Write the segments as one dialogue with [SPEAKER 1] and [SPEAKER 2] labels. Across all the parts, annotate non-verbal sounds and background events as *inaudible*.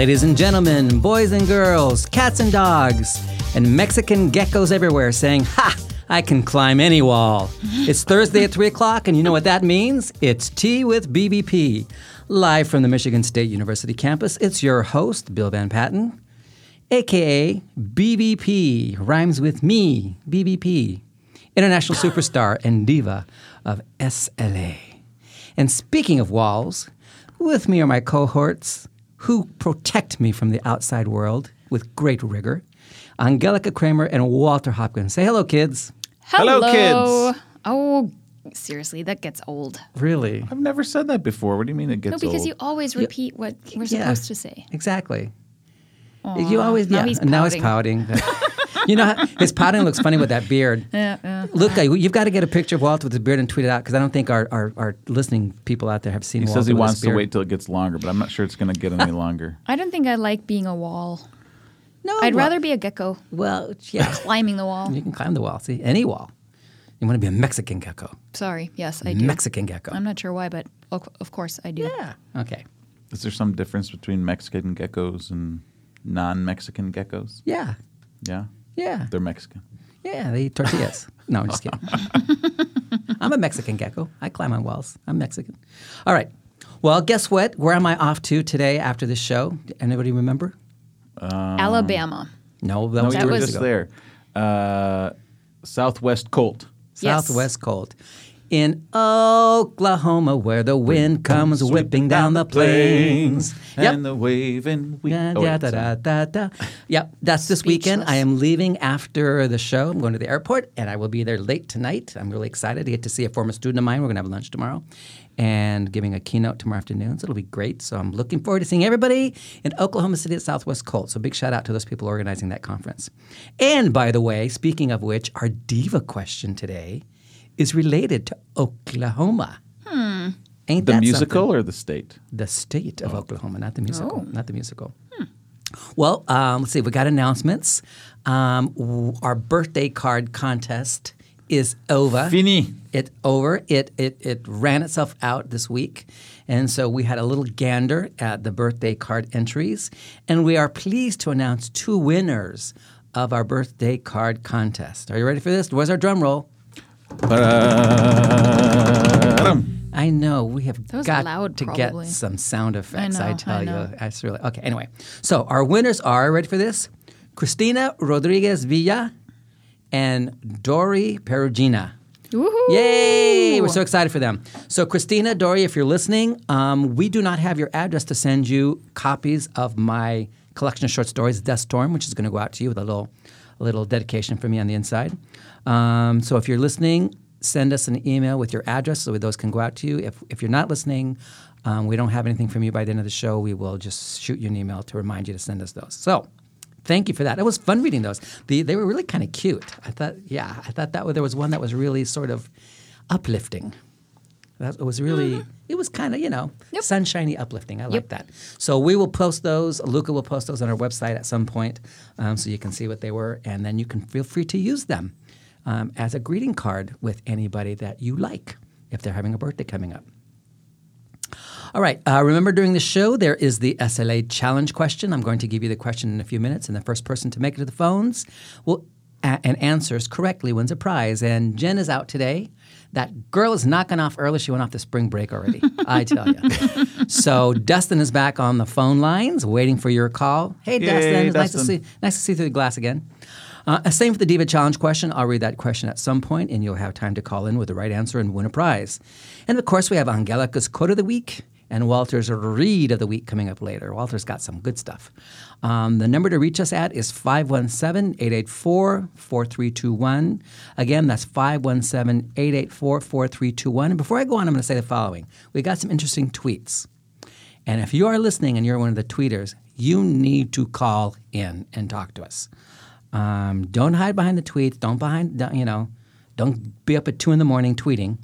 [SPEAKER 1] Ladies and gentlemen, boys and girls, cats and dogs, and Mexican geckos everywhere saying, Ha! I can climb any wall. *laughs* It's Thursday at 3 o'clock, and you know what that means? It's Tea with BVP. Live from the Michigan State University campus, it's your host, Bill VanPatten, aka BVP, rhymes with me, BVP, international *laughs* superstar and diva of SLA. And speaking of walls, with me are my cohorts who protect me from the outside world with great rigor. Angelica Kramer and Walter Hopkins. Say hello, kids.
[SPEAKER 2] Hello,
[SPEAKER 3] Hello.
[SPEAKER 2] kids.
[SPEAKER 3] Oh, seriously, that gets old.
[SPEAKER 1] Really?
[SPEAKER 2] I've never said that before. What do you mean it gets old?
[SPEAKER 3] No, because
[SPEAKER 2] old?
[SPEAKER 3] you always repeat what we're
[SPEAKER 1] Yeah.
[SPEAKER 3] supposed to say.
[SPEAKER 1] Exactly. you always,
[SPEAKER 3] now
[SPEAKER 1] yeah.
[SPEAKER 3] he's
[SPEAKER 1] and now he's pouting. *laughs* *laughs* you know, his pouting looks funny with that beard. *laughs*
[SPEAKER 3] Yeah, yeah.
[SPEAKER 1] Luca, uh, you've got to get a picture of Walt with his beard and tweet it out because I don't think our, our, our listening people out there have seen
[SPEAKER 2] he
[SPEAKER 1] Walt
[SPEAKER 2] says he
[SPEAKER 1] with
[SPEAKER 2] wants to wait till it gets longer, but I'm not sure it's going to get any longer. *laughs*
[SPEAKER 3] I don't think I like being a wall.
[SPEAKER 1] No,
[SPEAKER 3] I'd
[SPEAKER 1] well-
[SPEAKER 3] rather be a gecko
[SPEAKER 1] Well, yeah.
[SPEAKER 3] climbing the wall.
[SPEAKER 1] you can climb the wall. See, any wall. You want to be a Mexican gecko.
[SPEAKER 3] Sorry, yes, I do.
[SPEAKER 1] Mexican gecko.
[SPEAKER 3] I'm not sure why, but of of course I do.
[SPEAKER 1] yeah. Okay.
[SPEAKER 2] Is there some difference between Mexican geckos and non-Mexican geckos?
[SPEAKER 1] Yeah.
[SPEAKER 2] Yeah,
[SPEAKER 1] Yeah.
[SPEAKER 2] they're Mexican.
[SPEAKER 1] Yeah, they eat tortillas. no, I'm just kidding. *laughs* I'm a Mexican gecko. I climb on walls. I'm Mexican. All right. Well, guess what? Where am I off to today after this show? Anybody remember?
[SPEAKER 3] Alabama.
[SPEAKER 1] No, that
[SPEAKER 2] No,
[SPEAKER 1] was
[SPEAKER 2] you
[SPEAKER 1] two
[SPEAKER 2] were
[SPEAKER 1] weeks
[SPEAKER 2] just
[SPEAKER 1] ago.
[SPEAKER 2] there. Uh, Southwest COLT.
[SPEAKER 3] Yes.
[SPEAKER 1] Southwest COLT. In Oklahoma, where the wind comes whipping down the plains. Yep.
[SPEAKER 2] And the waving. We- oh,
[SPEAKER 1] Da,
[SPEAKER 2] oh,
[SPEAKER 1] da,
[SPEAKER 2] da,
[SPEAKER 1] da, da, da. Yep, that's this weekend. I am leaving after the show. I'm going to the airport, and I will be there late tonight. I'm really excited to get to see a former student of mine. We're going to have lunch tomorrow and giving a keynote tomorrow afternoon. So it'll be great. So I'm looking forward to seeing everybody in Oklahoma City at Southwest COLT. So big shout out to those people organizing that conference. And by the way, speaking of which, our diva question today is related to Oklahoma. Hmm. Ain't that?
[SPEAKER 2] The
[SPEAKER 1] that
[SPEAKER 2] musical
[SPEAKER 1] something?
[SPEAKER 2] or the state?
[SPEAKER 1] The state of Oklahoma, not the musical.
[SPEAKER 3] Oh.
[SPEAKER 1] Not the musical. Well, um, let's see. We got announcements. Um, w- our birthday card contest is over.
[SPEAKER 2] Fini.
[SPEAKER 1] It over. It it it ran itself out this week, and so we had a little gander at the birthday card entries, and we are pleased to announce two winners of our birthday card contest. Are you ready for this? Where's our drum roll?
[SPEAKER 2] Ba-dum.
[SPEAKER 1] I know we have
[SPEAKER 3] That was
[SPEAKER 1] got
[SPEAKER 3] loud,
[SPEAKER 1] to
[SPEAKER 3] probably.
[SPEAKER 1] get some sound effects. I,
[SPEAKER 3] know,
[SPEAKER 1] tell
[SPEAKER 3] I
[SPEAKER 1] you,
[SPEAKER 3] know.
[SPEAKER 1] that's really okay. Anyway, so our winners are ready for this: Christina Rodriguez Villa and Dory Perugina.
[SPEAKER 3] Woohoo!
[SPEAKER 1] Yay! We're so excited for them. So, Christina, Dory, if you're listening, um, we do not have your address to send you copies of my collection of short stories, Death Storm, which is going to go out to you with a little, a little dedication from me on the inside. Um, so, if you're listening, send us an email with your address so those can go out to you. If, if you're not listening, um, we don't have anything from you by the end of the show. We will just shoot you an email to remind you to send us those. So, Thank you for that. It was fun reading those. The, they were really kind of cute. I thought, yeah, I thought that there was one that was really sort of uplifting. That it was really, it was kind of, you know,
[SPEAKER 3] Yep.
[SPEAKER 1] sunshiny uplifting. I like that. So we will post those. Luca will post those on our website at some point um, so you can see what they were. And then you can feel free to use them um, as a greeting card with anybody that you like if they're having a birthday coming up. All right. Uh, remember, during the show, there is the SLA challenge question. I'm going to give you the question in a few minutes, and the first person to make it to the phones will a- and answers correctly wins a prize. And Jen is out today. That girl is knocking off early. She went off the spring break already. I tell you. *laughs* so Dustin is back on the phone lines, waiting for your call. Hey,
[SPEAKER 2] Yay,
[SPEAKER 1] Dustin. It's nice to
[SPEAKER 2] Dustin.
[SPEAKER 1] see. Nice to see through the glass again. Uh, same for the Diva Challenge question. I'll read that question at some point, and you'll have time to call in with the right answer and win a prize. And of course, we have Angelica's quote of the week and Walter's read of the week coming up later. Walter's got some good stuff. Um, the number to reach us at is 517 884 4321. Again, that's 517 884 4321. And before I go on, I'm going to say the following we got some interesting tweets. And if you are listening and you're one of the tweeters, you need to call in and talk to us. Um, don't hide behind the tweets. Don't behind, don't, you know, don't be up at two in the morning tweeting.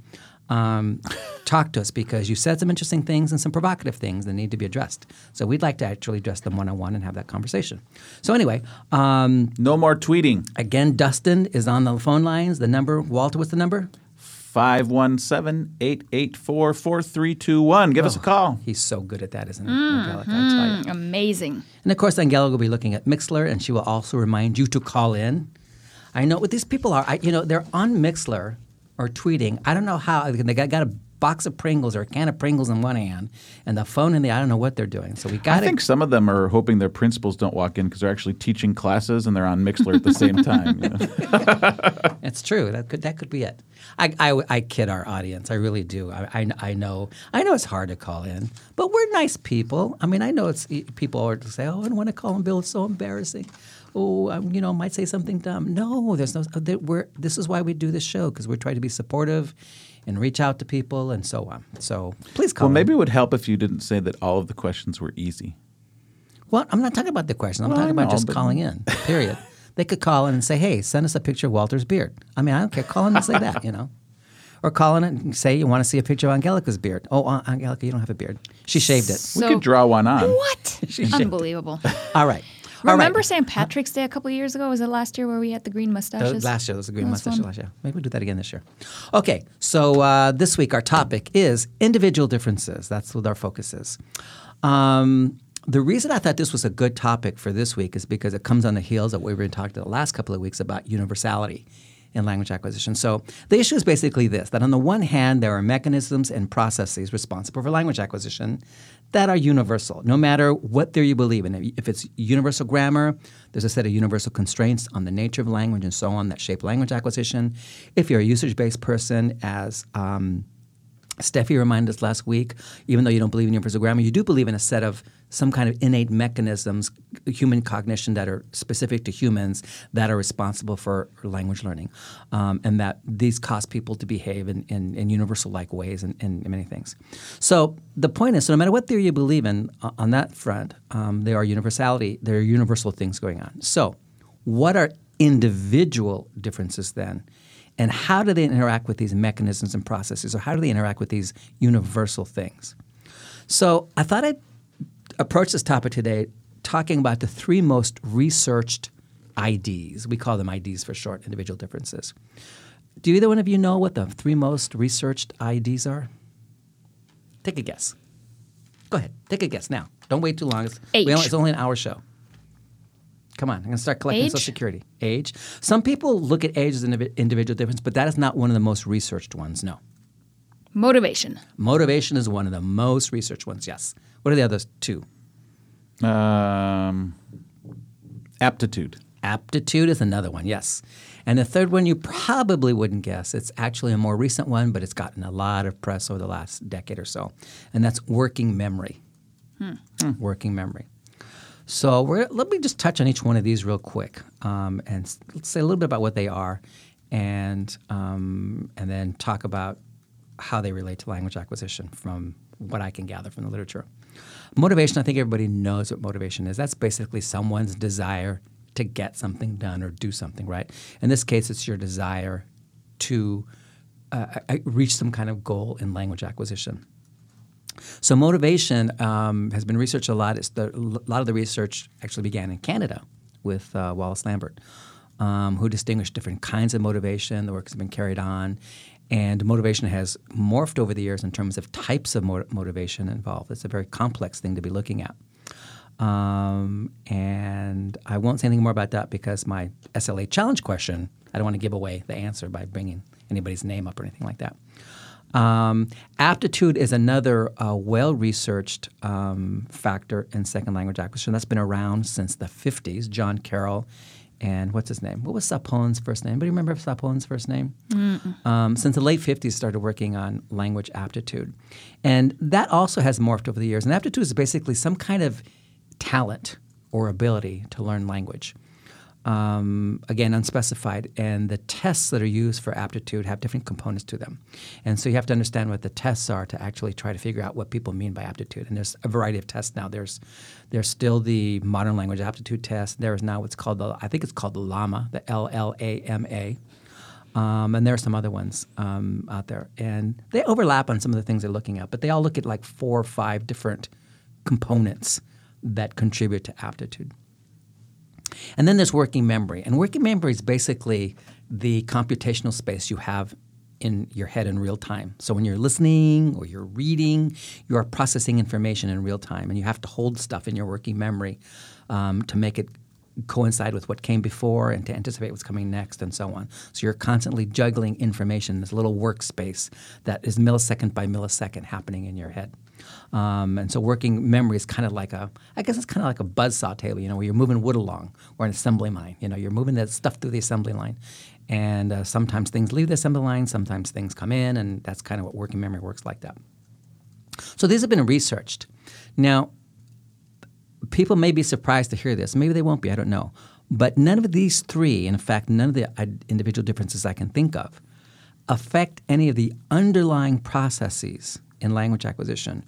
[SPEAKER 1] Um, *laughs* talk to us because you said some interesting things and some provocative things that need to be addressed. So we'd like to actually address them one on one and have that conversation. So anyway, um,
[SPEAKER 2] No more tweeting.
[SPEAKER 1] again, Dustin is on the phone lines. The number, Walter, what's the number?
[SPEAKER 2] 517 884 4321. Give us a oh, call.
[SPEAKER 1] He's so good at that, isn't he? Angelica, I mm, tell you.
[SPEAKER 3] Amazing.
[SPEAKER 1] And of course, Angela will be looking at Mixlr, and she will also remind you to call in. I know what these people are. I, you know, they're on Mixlr or tweeting. I don't know how they got, got a box of Pringles or a can of Pringles in one hand and the phone in the. I don't know what they're doing. So we got
[SPEAKER 2] I think some of them are hoping their principals don't walk in because they're actually teaching classes and they're on Mixlr at the same time. you know? *laughs*
[SPEAKER 1] It's true. That could that could be it. I, I, I kid our audience. I really do. I, I, I know I know it's hard to call in, but we're nice people. I mean, I know it's people are to say, "Oh, I don't want to call in, Bill. It's so embarrassing." Oh, um, you know, might say something dumb. No, there's no. We're, this is why we do this show because we're trying to be supportive and reach out to people and so on. So please call.
[SPEAKER 2] well,
[SPEAKER 1] in.
[SPEAKER 2] maybe it would help if you didn't say that all of the questions were easy.
[SPEAKER 1] Well, I'm not talking about the questions. I'm
[SPEAKER 2] Well,
[SPEAKER 1] talking
[SPEAKER 2] I
[SPEAKER 1] about just
[SPEAKER 2] but-
[SPEAKER 1] calling in. Period. *laughs* they could call in and say, "Hey, send us a picture of Walter's beard." I mean, I don't care. Call in and say that, you know, *laughs* or call in and say you want to see a picture of Angelica's beard. Oh, uh, Angelica, you don't have a beard. She shaved it.
[SPEAKER 2] we could draw one on.
[SPEAKER 3] What? *laughs*
[SPEAKER 1] shaved it.
[SPEAKER 3] Unbelievable.
[SPEAKER 1] All right.
[SPEAKER 3] Remember
[SPEAKER 1] right.
[SPEAKER 3] St. Patrick's Day a couple of years ago? Was it last year where we had the green mustaches?
[SPEAKER 1] last year, there was a green
[SPEAKER 3] That
[SPEAKER 1] mustache last year. Maybe we'll do that again this year. Okay, so uh, this week our topic is individual differences. That's what our focus is. Um, the reason I thought this was a good topic for this week is because it comes on the heels of what we've been talking the last couple of weeks about universality in language acquisition. So the issue is basically this that on the one hand, there are mechanisms and processes responsible for language acquisition that are universal, no matter what theory you believe in. If it's universal grammar, there's a set of universal constraints on the nature of language and so on that shape language acquisition. If you're a usage based person, as um, Steffi reminded us last week, even though you don't believe in universal grammar, you do believe in a set of some kind of innate mechanisms, human cognition that are specific to humans that are responsible for language learning, um, and that these cause people to behave in, in, in universal-like ways in, in, many things. So the point is, so no matter what theory you believe in uh, on that front, um, there are universality, there are universal things going on. So what are individual differences then? And how do they interact with these mechanisms and processes, or how do they interact with these universal things? So I thought I'd approach this topic today talking about the three most researched IDs. We call them IDs for short, individual differences. Do either one of you know what the three most researched IDs are? Take a guess. Go ahead, take a guess now. Don't wait too long. It's, only, it's only an hour show. Come on, I'm going to start collecting
[SPEAKER 3] Age?
[SPEAKER 1] Social Security. Age. Some people look at age as an individual difference, but that is not one of the most researched ones. No.
[SPEAKER 3] Motivation.
[SPEAKER 1] Motivation is one of the most researched ones. Yes. What are the other two?
[SPEAKER 2] Um, aptitude.
[SPEAKER 1] Aptitude is another one. Yes. And the third one you probably wouldn't guess. It's actually a more recent one, but it's gotten a lot of press over the last decade or so, and that's working memory. Working memory. So we're, let me just touch on each one of these real quick, um, and let's say a little bit about what they are, and um, and then talk about how they relate to language acquisition from what I can gather from the literature. Motivation, I think everybody knows what motivation is. That's basically someone's desire to get something done or do something, right? In this case, it's your desire to uh, uh, reach some kind of goal in language acquisition. So motivation um, has been researched a lot. It's the, a lot of the research actually began in Canada with uh, Wallace Lambert, um, who distinguished different kinds of motivation. The work has been carried on, and motivation has morphed over the years in terms of types of mo- motivation involved. It's a very complex thing to be looking at. Um, and I won't say anything more about that because my SLA challenge question, I don't want to give away the answer by bringing anybody's name up or anything like that. Um, aptitude is another uh, well researched um, factor in second language acquisition that's been around since the 50s. John Carroll and what's his name? What was Sapon's first name? Anybody remember Sapon's first name? Um, since the late 50s, started working on language aptitude. And that also has morphed over the years. And aptitude is basically some kind of talent or ability to learn language. Um, again, unspecified. And the tests that are used for aptitude have different components to them. And so you have to understand what the tests are to actually try to figure out what people mean by aptitude. And there's a variety of tests now. There's there's still the modern language aptitude test. There is now what's called the I think it's called the LLAMA, the L L A M A. Um, and there are some other ones um, out there. And they overlap on some of the things they're looking at, but they all look at like four or five different components that contribute to aptitude. And then there's working memory. And working memory is basically the computational space you have in your head in real time. So when you're listening or you're reading, you are processing information in real time, and you have to hold stuff in your working memory um, to make it coincide with what came before and to anticipate what's coming next and so on. So you're constantly juggling information in this little workspace that is millisecond by millisecond happening in your head. Um, and so working memory is kind of like a, I guess it's kind of like a buzzsaw table, you know, where you're moving wood along or an assembly line. You know, you're moving that stuff through the assembly line. And uh, sometimes things leave the assembly line, sometimes things come in, and that's kind of what working memory works like that. So these have been researched. Now, people may be surprised to hear this. Maybe they won't be. I don't know. But none of these three, in fact, none of the uh, individual differences I can think of, affect any of the underlying processes in language acquisition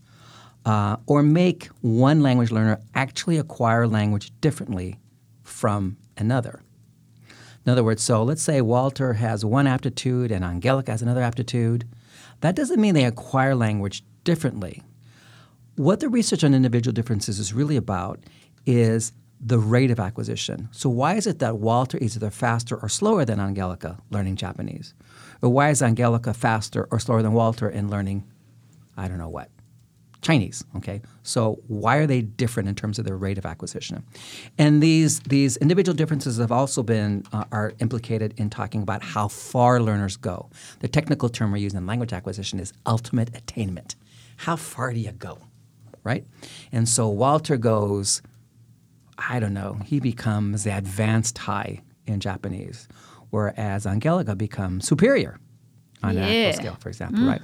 [SPEAKER 1] uh, or make one language learner actually acquire language differently from another. In other words, so let's say Walter has one aptitude and Angelica has another aptitude. That doesn't mean they acquire language differently what the research on individual differences is really about is the rate of acquisition. So, why is it that Walter is either faster or slower than Angelica learning Japanese? Or why is Angelica faster or slower than Walter in learning, I don't know what, Chinese? Okay, so why are they different in terms of their rate of acquisition? And these these individual differences have also been uh, are implicated in talking about how far learners go. The technical term we're using in language acquisition is ultimate attainment. How far do you go? right? And so Walter goes, I don't know, he becomes the advanced high in Japanese, whereas Angelica becomes superior on
[SPEAKER 3] Yeah.
[SPEAKER 1] an ACTFL scale, for example, right?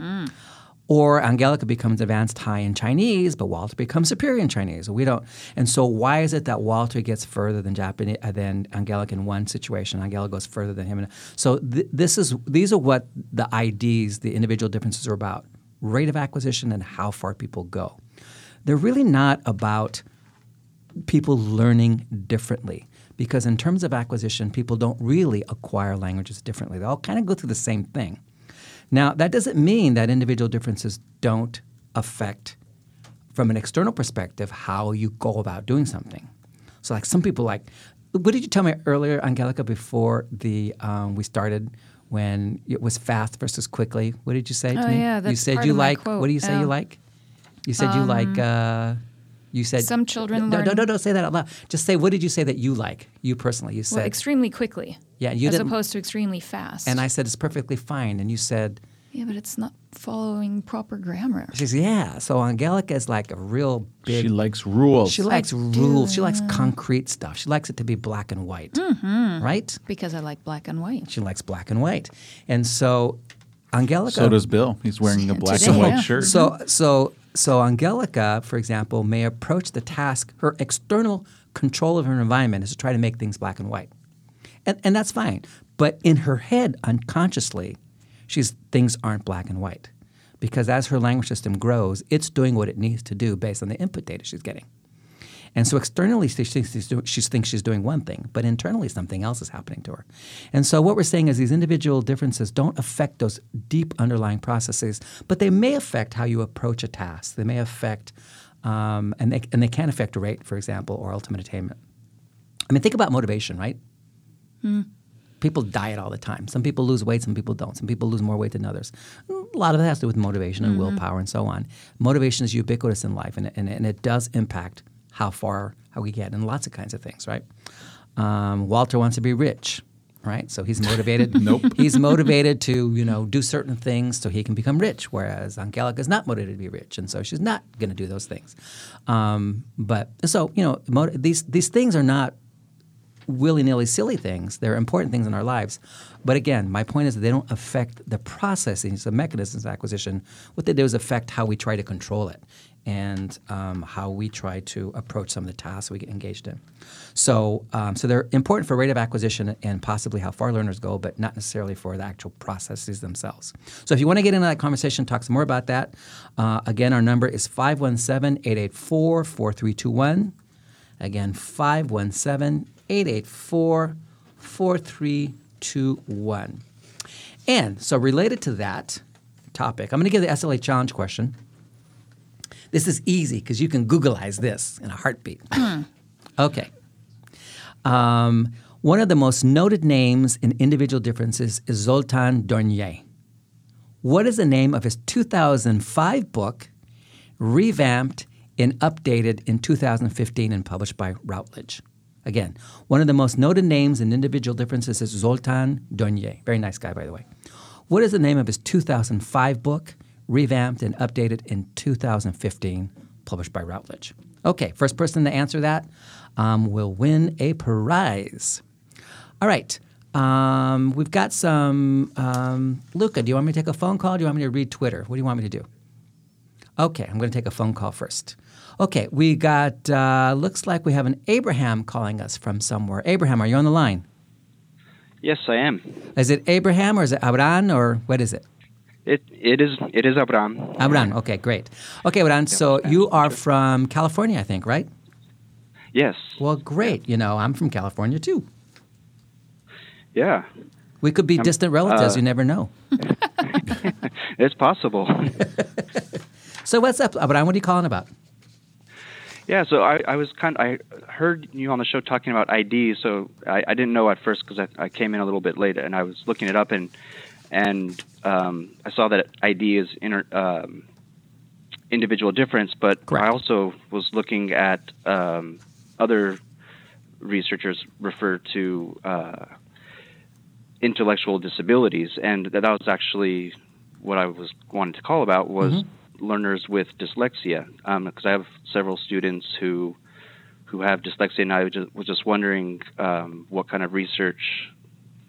[SPEAKER 1] Or Angelica becomes advanced high in Chinese, but Walter becomes superior in Chinese. We don't, and so why is it that Walter gets further than Japanese uh, than Angelica in one situation? Angelica goes further than him. In, so th- this is these are what the IDs, the individual differences, are about: rate of acquisition and how far people go. They're really not about people learning differently because in terms of acquisition people don't really acquire languages differently they all kind of go through the same thing now that doesn't mean that individual differences don't affect from an external perspective how you go about doing something so like some people like what did you tell me earlier angelica before the um, we started when it was fast versus quickly what did you say to
[SPEAKER 3] Oh,
[SPEAKER 1] me
[SPEAKER 3] yeah,
[SPEAKER 1] you said you like
[SPEAKER 3] quote.
[SPEAKER 1] what do you say
[SPEAKER 3] Oh.
[SPEAKER 1] you like you said you like uh, you said
[SPEAKER 3] Some children
[SPEAKER 1] no,
[SPEAKER 3] learn-
[SPEAKER 1] no, no, don't say that out loud. Just say what did you say that you like? You personally, you said.
[SPEAKER 3] Well, extremely quickly.
[SPEAKER 1] Yeah, you
[SPEAKER 3] as
[SPEAKER 1] didn't-
[SPEAKER 3] opposed to extremely fast.
[SPEAKER 1] and I said it's perfectly fine, and you said,
[SPEAKER 3] yeah, but it's not following proper grammar.
[SPEAKER 1] she said, yeah. So Angelica is like a real big.
[SPEAKER 2] She likes rules.
[SPEAKER 1] she likes rules. She likes concrete stuff. She likes it to be black and white,
[SPEAKER 3] Mm-hmm.
[SPEAKER 1] right?
[SPEAKER 3] Because I like black and white.
[SPEAKER 1] She likes black and white, and so Angelica.
[SPEAKER 2] so does Bill. He's wearing a *laughs* black
[SPEAKER 3] Today,
[SPEAKER 2] and white
[SPEAKER 3] yeah.
[SPEAKER 2] shirt.
[SPEAKER 1] So so so Angelica, for example, may approach the task. Her external control of her environment is to try to make things black and white, and and that's fine. But in her head, unconsciously, she's things aren't black and white, because as her language system grows, it's doing what it needs to do based on the input data she's getting. And so externally, she thinks she's, do, she thinks she's doing one thing, but internally, something else is happening to her. And so, what we're saying is these individual differences don't affect those deep underlying processes, but they may affect how you approach a task. They may affect, um, and, they, and they can affect rate, for example, or ultimate attainment. I mean, think about motivation, right? People diet all the time. Some people lose weight, some people don't. Some people lose more weight than others. A lot of that has to do with motivation and willpower and so on. Motivation is ubiquitous in life, and, and, and it does impact how far how we get in lots of kinds of things, right? Um, Walter wants to be rich, right? So he's motivated. *laughs*
[SPEAKER 2] Nope. *laughs*
[SPEAKER 1] He's motivated to you know do certain things so he can become rich, whereas Angelica is not motivated to be rich, and so she's not going to do those things. Um, but so you know mot- these these things are not willy nilly silly things. They're important things in our lives. But again, my point is that they don't affect the processes, the mechanisms of acquisition. What they do is affect how we try to control it and um, how we try to approach some of the tasks we get engaged in. So, um, so they're important for rate of acquisition and possibly how far learners go, but not necessarily for the actual processes themselves. So, if you want to get into that conversation, talk some more about that. Uh, again, our number is 517 884 4321. Again, 517 884 4321. And so, related to that topic, I'm going to give the SLA challenge question. This is easy because you can Googleize this in a heartbeat. okay. Um, one of the most noted names in individual differences is Zoltan Dörnyei. What is the name of his 2005 book, revamped and updated in 2015 and published by Routledge? Again, one of the most noted names in individual differences is Zoltan Dörnyei. Very nice guy, by the way. What is the name of his 2005 book, revamped and updated in 2015, published by Routledge? Okay, first person to answer that um, will win a prize. All right. Um, we've got some. Um, Luca, do you want me to take a phone call? Or do you want me to read Twitter? What do you want me to do? Okay, I'm going to take a phone call first. Okay, we got. Uh, looks like we have an Abraham calling us from somewhere. Abraham, are you on the line?
[SPEAKER 4] Yes, I am.
[SPEAKER 1] Is it Abraham or is it Abran or what is it?
[SPEAKER 4] It it is it is Abraham.
[SPEAKER 1] Abran. Okay, great. Okay, Abran. So you are from California, I think, right?
[SPEAKER 4] Yes.
[SPEAKER 1] Well, great. You know, I'm from California too.
[SPEAKER 4] Yeah.
[SPEAKER 1] We could be distant relatives.
[SPEAKER 4] uh,
[SPEAKER 1] you never know. *laughs*
[SPEAKER 4] It's possible. *laughs*
[SPEAKER 1] So what's up, Abran? What are you calling about?
[SPEAKER 4] yeah. So I, I was kind. Of, I heard you on the show talking about ID. So I, I didn't know at first because I, I came in a little bit late and I was looking it up and and um, I saw that ID is inter, um, individual difference, but
[SPEAKER 1] Correct.
[SPEAKER 4] I also was looking at um, other researchers refer to uh, intellectual disabilities, and that was actually what I was wanting to call about was learners with dyslexia, because I have several students who who have dyslexia, and I was just, was just wondering um, what kind of research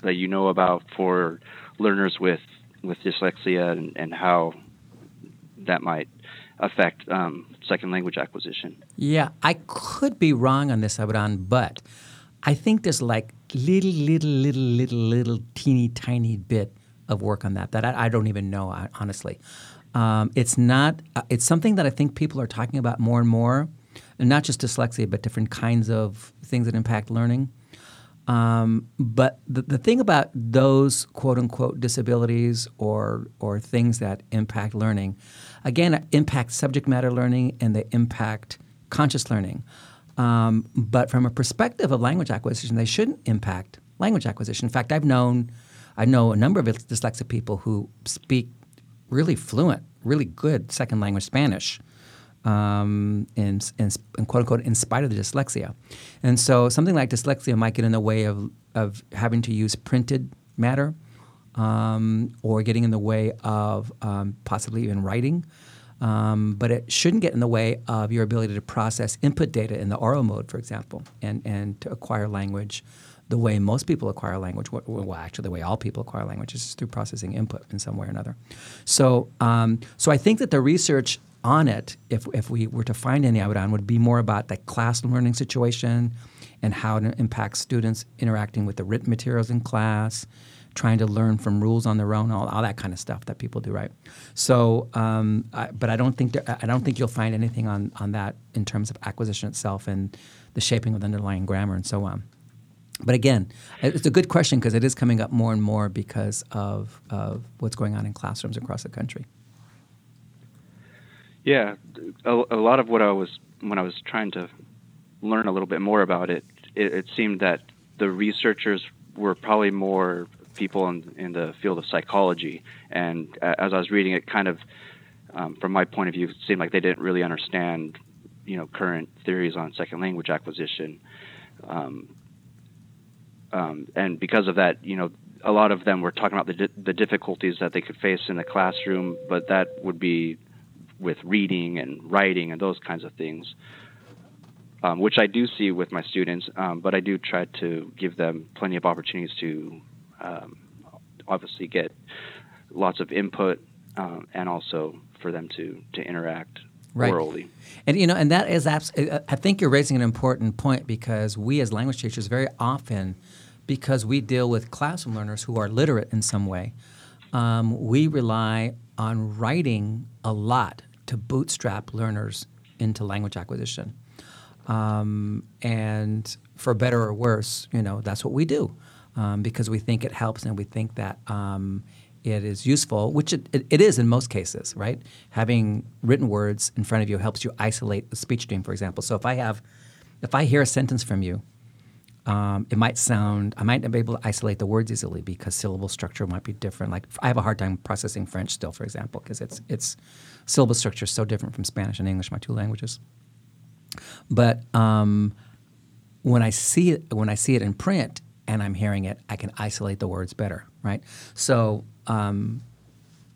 [SPEAKER 4] that you know about for learners with with dyslexia and, and how that might affect um, second language acquisition.
[SPEAKER 1] Yeah, I could be wrong on this, Abran, but I think there's like little, little, little, little, little teeny tiny bit of work on that that I, I don't even know hon- honestly. Um, it's not. Uh, it's something that I think people are talking about more and more, and not just dyslexia, but different kinds of things that impact learning. Um, but the, the thing about those quote unquote disabilities or or things that impact learning, again, impact subject matter learning and they impact conscious learning. Um, but from a perspective of language acquisition, they shouldn't impact language acquisition. In fact, I've known I know a number of dyslexic people who speak really fluent, really good second language Spanish um, in, in, in quote unquote in spite of the dyslexia. And so something like dyslexia might get in the way of, of having to use printed matter um, or getting in the way of um, possibly even writing. Um, but it shouldn't get in the way of your ability to process input data in the oral mode, for example, and, and to acquire language the way most people acquire language. Well, actually, the way all people acquire language is through processing input in some way or another. So, um, so I think that the research on it, if, if we were to find any would on would be more about the class learning situation and how it impacts students interacting with the written materials in class, trying to learn from rules on their own, all, all that kind of stuff that people do, right? So, um, I, but I don't think there, I don't think you'll find anything on, on that in terms of acquisition itself and the shaping of the underlying grammar and so on. But again, it's a good question because it is coming up more and more because of, of what's going on in classrooms across the country.
[SPEAKER 4] Yeah, a, a lot of what I was when I was trying to learn a little bit more about it, it, it seemed that the researchers were probably more people in, in the field of psychology, and as I was reading it, kind of um, from my point of view, it seemed like they didn't really understand, you know, current theories on second language acquisition. Um, um, and because of that, you know, a lot of them were talking about the, di- the difficulties that they could face in the classroom, but that would be with reading and writing and those kinds of things, um, which I do see with my students. Um, but I do try to give them plenty of opportunities to um, obviously get lots of input um, and also for them to to interact
[SPEAKER 1] Right.
[SPEAKER 4] orally.
[SPEAKER 1] And you know, and that is abs- uh, I think you're raising an important point because we as language teachers very often, because we deal with classroom learners who are literate in some way, um, we rely on writing a lot to bootstrap learners into language acquisition. Um, and for better or worse, you know, that's what we do um, because we think it helps and we think that um, it is useful, which it, it, it is in most cases, right? Having written words in front of you helps you isolate the speech stream, for example. So if I have, if I hear a sentence from you, Um, it might sound, I might not be able to isolate the words easily because syllable structure might be different. Like I have a hard time processing French still, for example, because it's it's syllable structure is so different from Spanish and English, my two languages. But um, when I see it, when I see it in print and I'm hearing it, I can isolate the words better, right? So, um,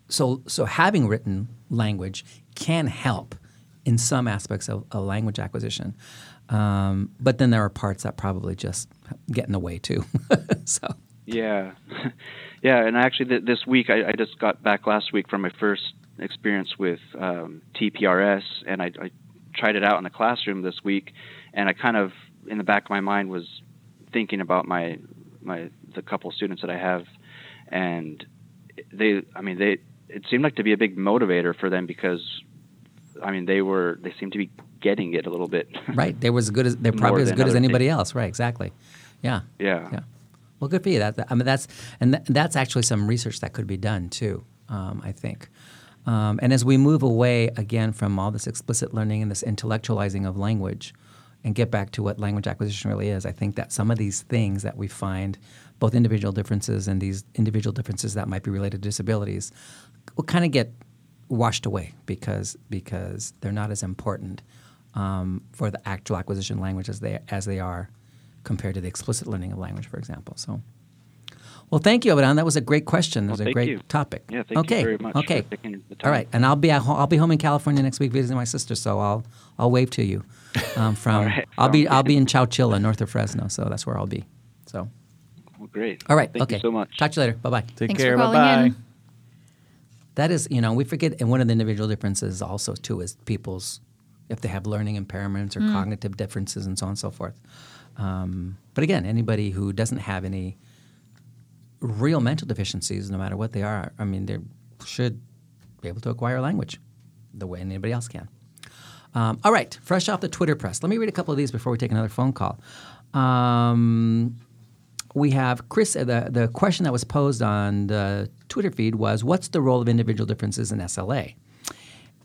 [SPEAKER 1] so, so having written language can help in some aspects of, of language acquisition, um, but then there are parts that probably just get in the way too. *laughs* so,
[SPEAKER 4] Yeah, *laughs* yeah, and actually, th- this week I, I just got back last week from my first experience with um, TPRS, and I, I tried it out in the classroom this week, and I kind of, in the back of my mind, was thinking about my my the couple students that I have, and they, I mean, they it seemed like to be a big motivator for them because, I mean, they were they seemed to be getting it a little bit. *laughs*
[SPEAKER 1] right, they were as good as they're probably as good as anybody
[SPEAKER 4] things.
[SPEAKER 1] else. Right, exactly. Yeah.
[SPEAKER 4] yeah.
[SPEAKER 1] Yeah. Well, good for you. That, that- I mean, that's and th- that's actually some research that could be done too. Um, I think. Um, and as we move away again from all this explicit learning and this intellectualizing of language, and get back to what language acquisition really is, I think that some of these things that we find, both individual differences and these individual differences that might be related to disabilities, will kind of get washed away because because they're not as important um, for the actual acquisition language as they as they are compared to the explicit learning of language, for example. So, well, thank you, Abran. That was a great question. It
[SPEAKER 4] Well,
[SPEAKER 1] was a great
[SPEAKER 4] you.
[SPEAKER 1] topic.
[SPEAKER 4] Yeah, thank you
[SPEAKER 1] okay.
[SPEAKER 4] very much
[SPEAKER 1] Okay.
[SPEAKER 4] for taking the time.
[SPEAKER 1] right, and I'll be at ho- I'll be home in California next week visiting my sister, so I'll I'll wave to you um, *laughs* from
[SPEAKER 4] All right,
[SPEAKER 1] I'll be I'll be in Chowchilla, north of Fresno, so that's where I'll be. So,
[SPEAKER 4] Well, great.
[SPEAKER 1] all right,
[SPEAKER 4] Thank
[SPEAKER 1] okay.
[SPEAKER 4] you so much.
[SPEAKER 1] Talk to you later. Bye bye.
[SPEAKER 2] Take
[SPEAKER 3] Thanks for
[SPEAKER 2] care. Bye bye.
[SPEAKER 3] in.
[SPEAKER 1] That is, you know, we forget, and one of the individual differences also too is people's if they have learning impairments or cognitive differences and so on and so forth. Um, but again, anybody who doesn't have any real mental deficiencies, no matter what they are, I mean, they should be able to acquire language the way anybody else can. Um, all right, fresh off the Twitter press. Let me read a couple of these before we take another phone call. Um, we have Chris. Uh, the the question that was posed on the Twitter feed was, "What's the role of individual differences in SLA?"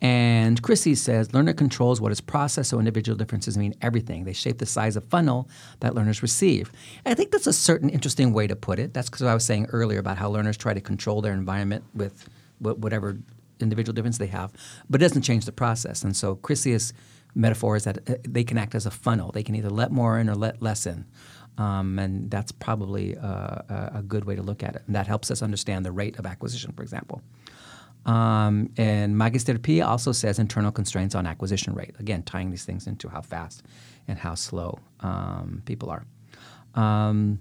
[SPEAKER 1] And Chrissy says, "Learner controls what is processed, so individual differences mean everything. They shape the size of funnel that learners receive." I think that's a certain interesting way to put it. That's because I was saying earlier about how learners try to control their environment with whatever individual difference they have, but it doesn't change the process. And so Chrissy's metaphor is that uh, they can act as a funnel. They can either let more in or let less in. Um, and that's probably uh, a, a good way to look at it. And that helps us understand the rate of acquisition, for example. Um, and Magister P also says internal constraints on acquisition rate. Again, tying these things into how fast and how slow um, people are. Um,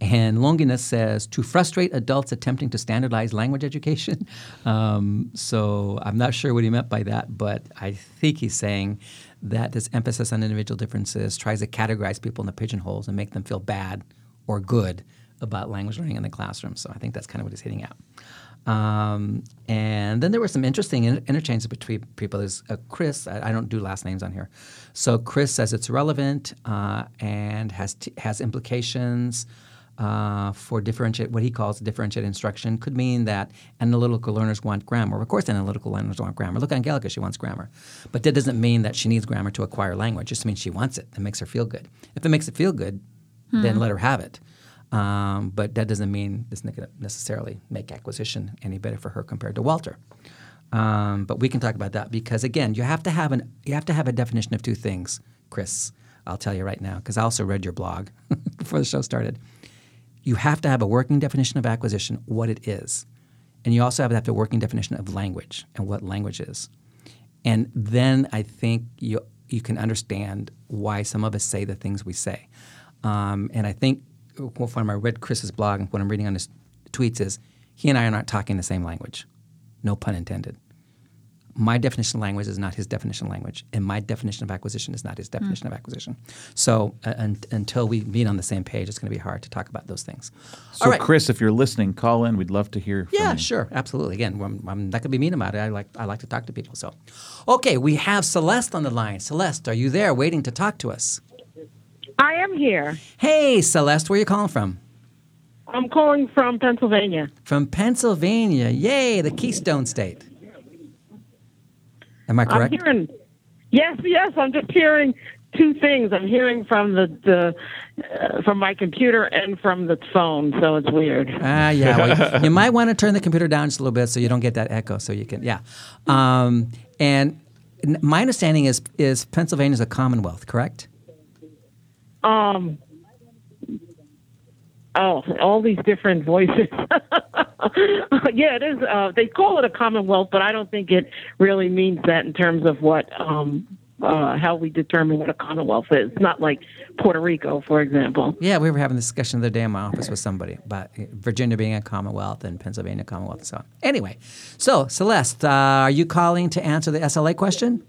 [SPEAKER 1] and Longinus says to frustrate adults attempting to standardize language education. *laughs* Um, so I'm not sure what he meant by that, but I think he's saying that this emphasis on individual differences tries to categorize people in the pigeonholes and make them feel bad or good about language learning in the classroom. So I think that's kind of what he's hitting at. Um, and then there were some interesting in- interchanges between people. There's uh, Chris. I, I don't do last names on here. So Chris says it's relevant uh, and has t- has implications uh, for differentiate. What he calls differentiated instruction could mean that analytical learners want grammar. Of course, analytical learners want grammar. Look at Angelica; she wants grammar, but that doesn't mean that she needs grammar to acquire language. It just means she wants it. It makes her feel good. If it makes it feel good, then let her have it. Um, but that doesn't mean it's not going to necessarily make acquisition any better for her compared to Walter. Um, but we can talk about that because again, you have to have an you have to have a definition of two things, Chris. I'll tell you right now because I also read your blog *laughs* before the show started. You have to have a working definition of acquisition, what it is, and you also have to have a working definition of language and what language is. And then I think you you can understand why some of us say the things we say. Um, and I think when I read Chris's blog and what I'm reading on his tweets is he and I are not talking the same language. No pun intended. My definition of language is not his definition of language, and my definition of acquisition is not his definition of acquisition. So uh, un- until we meet on the same page, it's going to be hard to talk about those things.
[SPEAKER 2] So,
[SPEAKER 1] All right.
[SPEAKER 2] Chris, if you're listening, call in. We'd love to hear from
[SPEAKER 1] Yeah,
[SPEAKER 2] you.
[SPEAKER 1] sure, absolutely. Again, I'm, I'm not going to be mean about it. I like I like to talk to people. So, okay, we have Celeste on the line. Celeste, are you there, waiting to talk to us?
[SPEAKER 5] I am here.
[SPEAKER 1] Hey, Celeste, where are you calling from?
[SPEAKER 5] I'm calling from Pennsylvania.
[SPEAKER 1] From Pennsylvania. Yay, the Keystone State. Am I correct?
[SPEAKER 5] I'm hearing. Yes, yes. I'm just hearing two things. I'm hearing from the the uh, from my computer and from the phone, so it's weird.
[SPEAKER 1] Ah, yeah. Well, you might want to turn the computer down just a little bit so you don't get that echo. So you can, yeah. Um, and my understanding is is Pennsylvania is a Commonwealth, correct?
[SPEAKER 5] Um. Oh, all these different voices. *laughs* yeah, it is. Uh, they call it a commonwealth, but I don't think it really means that in terms of what um, uh, how we determine what a commonwealth is. It's not like Puerto Rico, for example.
[SPEAKER 1] Yeah, we were having this discussion the other day in my office with somebody about Virginia being a Commonwealth and Pennsylvania Commonwealth and so on. Anyway, so Celeste, uh, are you calling to answer the SLA question?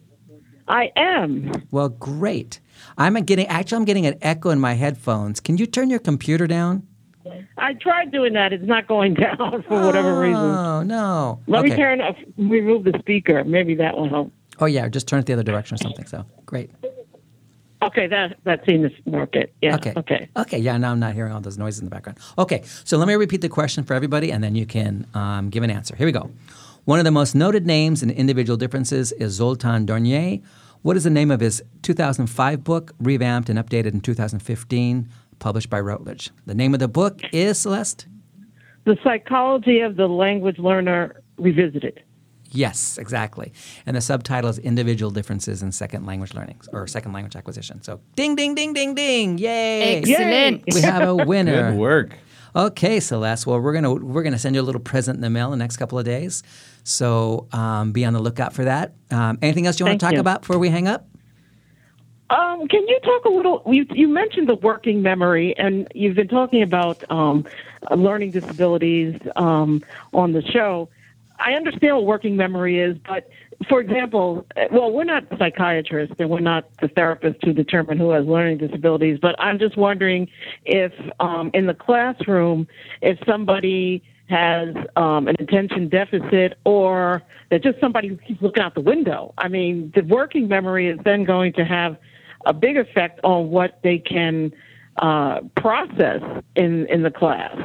[SPEAKER 5] I am.
[SPEAKER 1] Well, great. I'm getting actually I'm getting an echo in my headphones. Can you turn your computer down?
[SPEAKER 5] I tried doing that. It's not going *laughs* down for whatever reason.
[SPEAKER 1] Oh no.
[SPEAKER 5] Let
[SPEAKER 1] okay.
[SPEAKER 5] me turn. Uh, remove the speaker. Maybe that will help.
[SPEAKER 1] Oh yeah, just turn it the other direction or something. So great.
[SPEAKER 5] Okay, that that seems to work. It. Yeah.
[SPEAKER 1] Okay.
[SPEAKER 5] Okay.
[SPEAKER 1] Okay. Yeah. Now I'm not hearing all those noises in the background. Okay. So let me repeat the question for everybody, and then you can um, give an answer. Here we go. One of the most noted names and individual differences is Zoltan Dörnyei. What is the name of his 2005 book, revamped and updated in 2015, published by Routledge? The name of the book is Celeste.
[SPEAKER 5] The psychology of the language learner revisited.
[SPEAKER 1] Yes, exactly. And the subtitle is Individual Differences in Second Language Learning or Second Language Acquisition. So ding, ding, ding, ding, ding. Yay.
[SPEAKER 3] Excellent.
[SPEAKER 1] We have a winner.
[SPEAKER 2] Good work.
[SPEAKER 1] Okay, Celeste. Well, we're gonna we're gonna send you a little present in the mail in the next couple of days. So um, be on the lookout for that. Um, anything else you want to talk
[SPEAKER 5] you.
[SPEAKER 1] about before we hang up?
[SPEAKER 5] Um, can you talk a little? You, you mentioned the working memory, and you've been talking about um, uh, learning disabilities um, on the show. I understand what working memory is, but for example, well, we're not psychiatrists and we're not the therapists who determine who has learning disabilities, but I'm just wondering if um, in the classroom, if somebody has um, an attention deficit or they're just somebody who keeps looking out the window. I mean, the working memory is then going to have a big effect on what they can uh, process in in the class.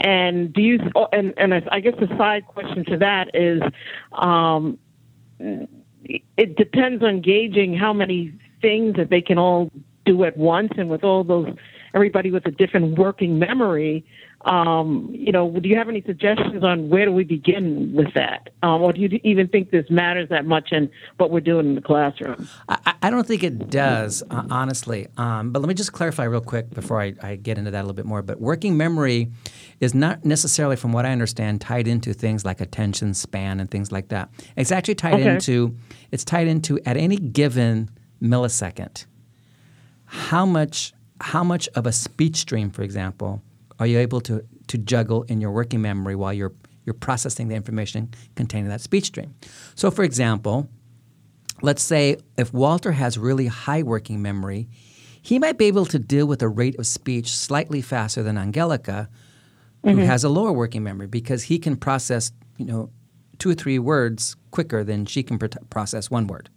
[SPEAKER 5] And do you? oh, And and I guess the side question to that is, um, it depends on gauging how many things that they can all do at once, and with all those everybody with a different working memory. Um, you know, do you have any suggestions on where do we begin with that, um, or do you even think this matters that much in what we're doing in the classroom?
[SPEAKER 1] I, I- don't think it does, uh, honestly. Um, but let me just clarify real quick before I, I get into that a little bit more. But working memory is not necessarily, from what I understand, tied into things like attention span and things like that. It's actually tied
[SPEAKER 5] Okay.
[SPEAKER 1] into it's tied into at any given millisecond how much how much of a speech stream, for example, are you able to to juggle in your working memory while you're you're processing the information contained in that speech stream. So, for example, let's say if Walter has really high working memory, he might be able to deal with a rate of speech slightly faster than Angelica, who mm-hmm. has a lower working memory, because he can process, you know, two or three words quicker than she can pr- process one word.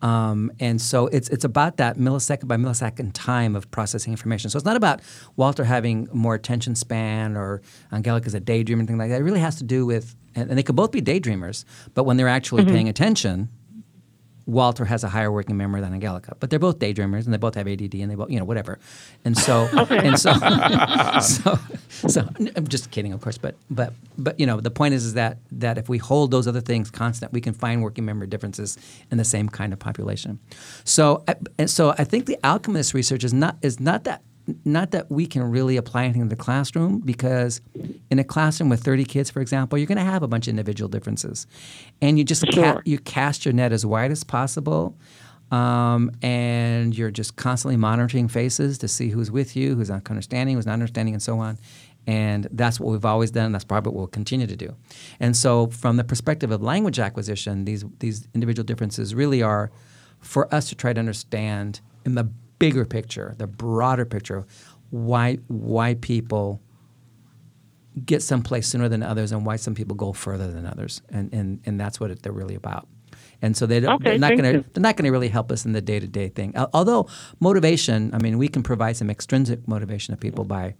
[SPEAKER 1] Um, and so it's it's about that millisecond by millisecond time of processing information. So it's not about Walter having more attention span or Angelica's a daydreamer, and anything like that. It really has to do with, and, and they could both be daydreamers, but when they're actually paying attention, Walter has a higher working memory than Angelica, but they're both daydreamers and they both have ADD and they both, you know, whatever. And so, *laughs* and so, *laughs* so, so, I'm just kidding, of course, but, but, but, you know, the point is, is that, that if we hold those other things constant, we can find working memory differences in the same kind of population. So, I, and so I think the outcome of this research is not, is not that, not that we can really apply anything to the classroom because in a classroom with 30 kids, for example, you're going to have a bunch of individual differences. And you just ca- you cast your net as wide as possible. Um, and you're just constantly monitoring faces to see who's with you, who's not understanding, who's not understanding, and so on. And that's what we've always done. That's probably what we'll continue to do. And so, from the perspective of language acquisition, these these individual differences really are for us to try to understand in the bigger picture, the broader picture, why why people get someplace sooner than others and why some people go further than others. And, and, and that's what it, they're really about. And so they don't,
[SPEAKER 5] Okay,
[SPEAKER 1] they're not going to they're not going to really help us in the day to day thing. Although motivation, I mean, we can provide some extrinsic motivation to people by.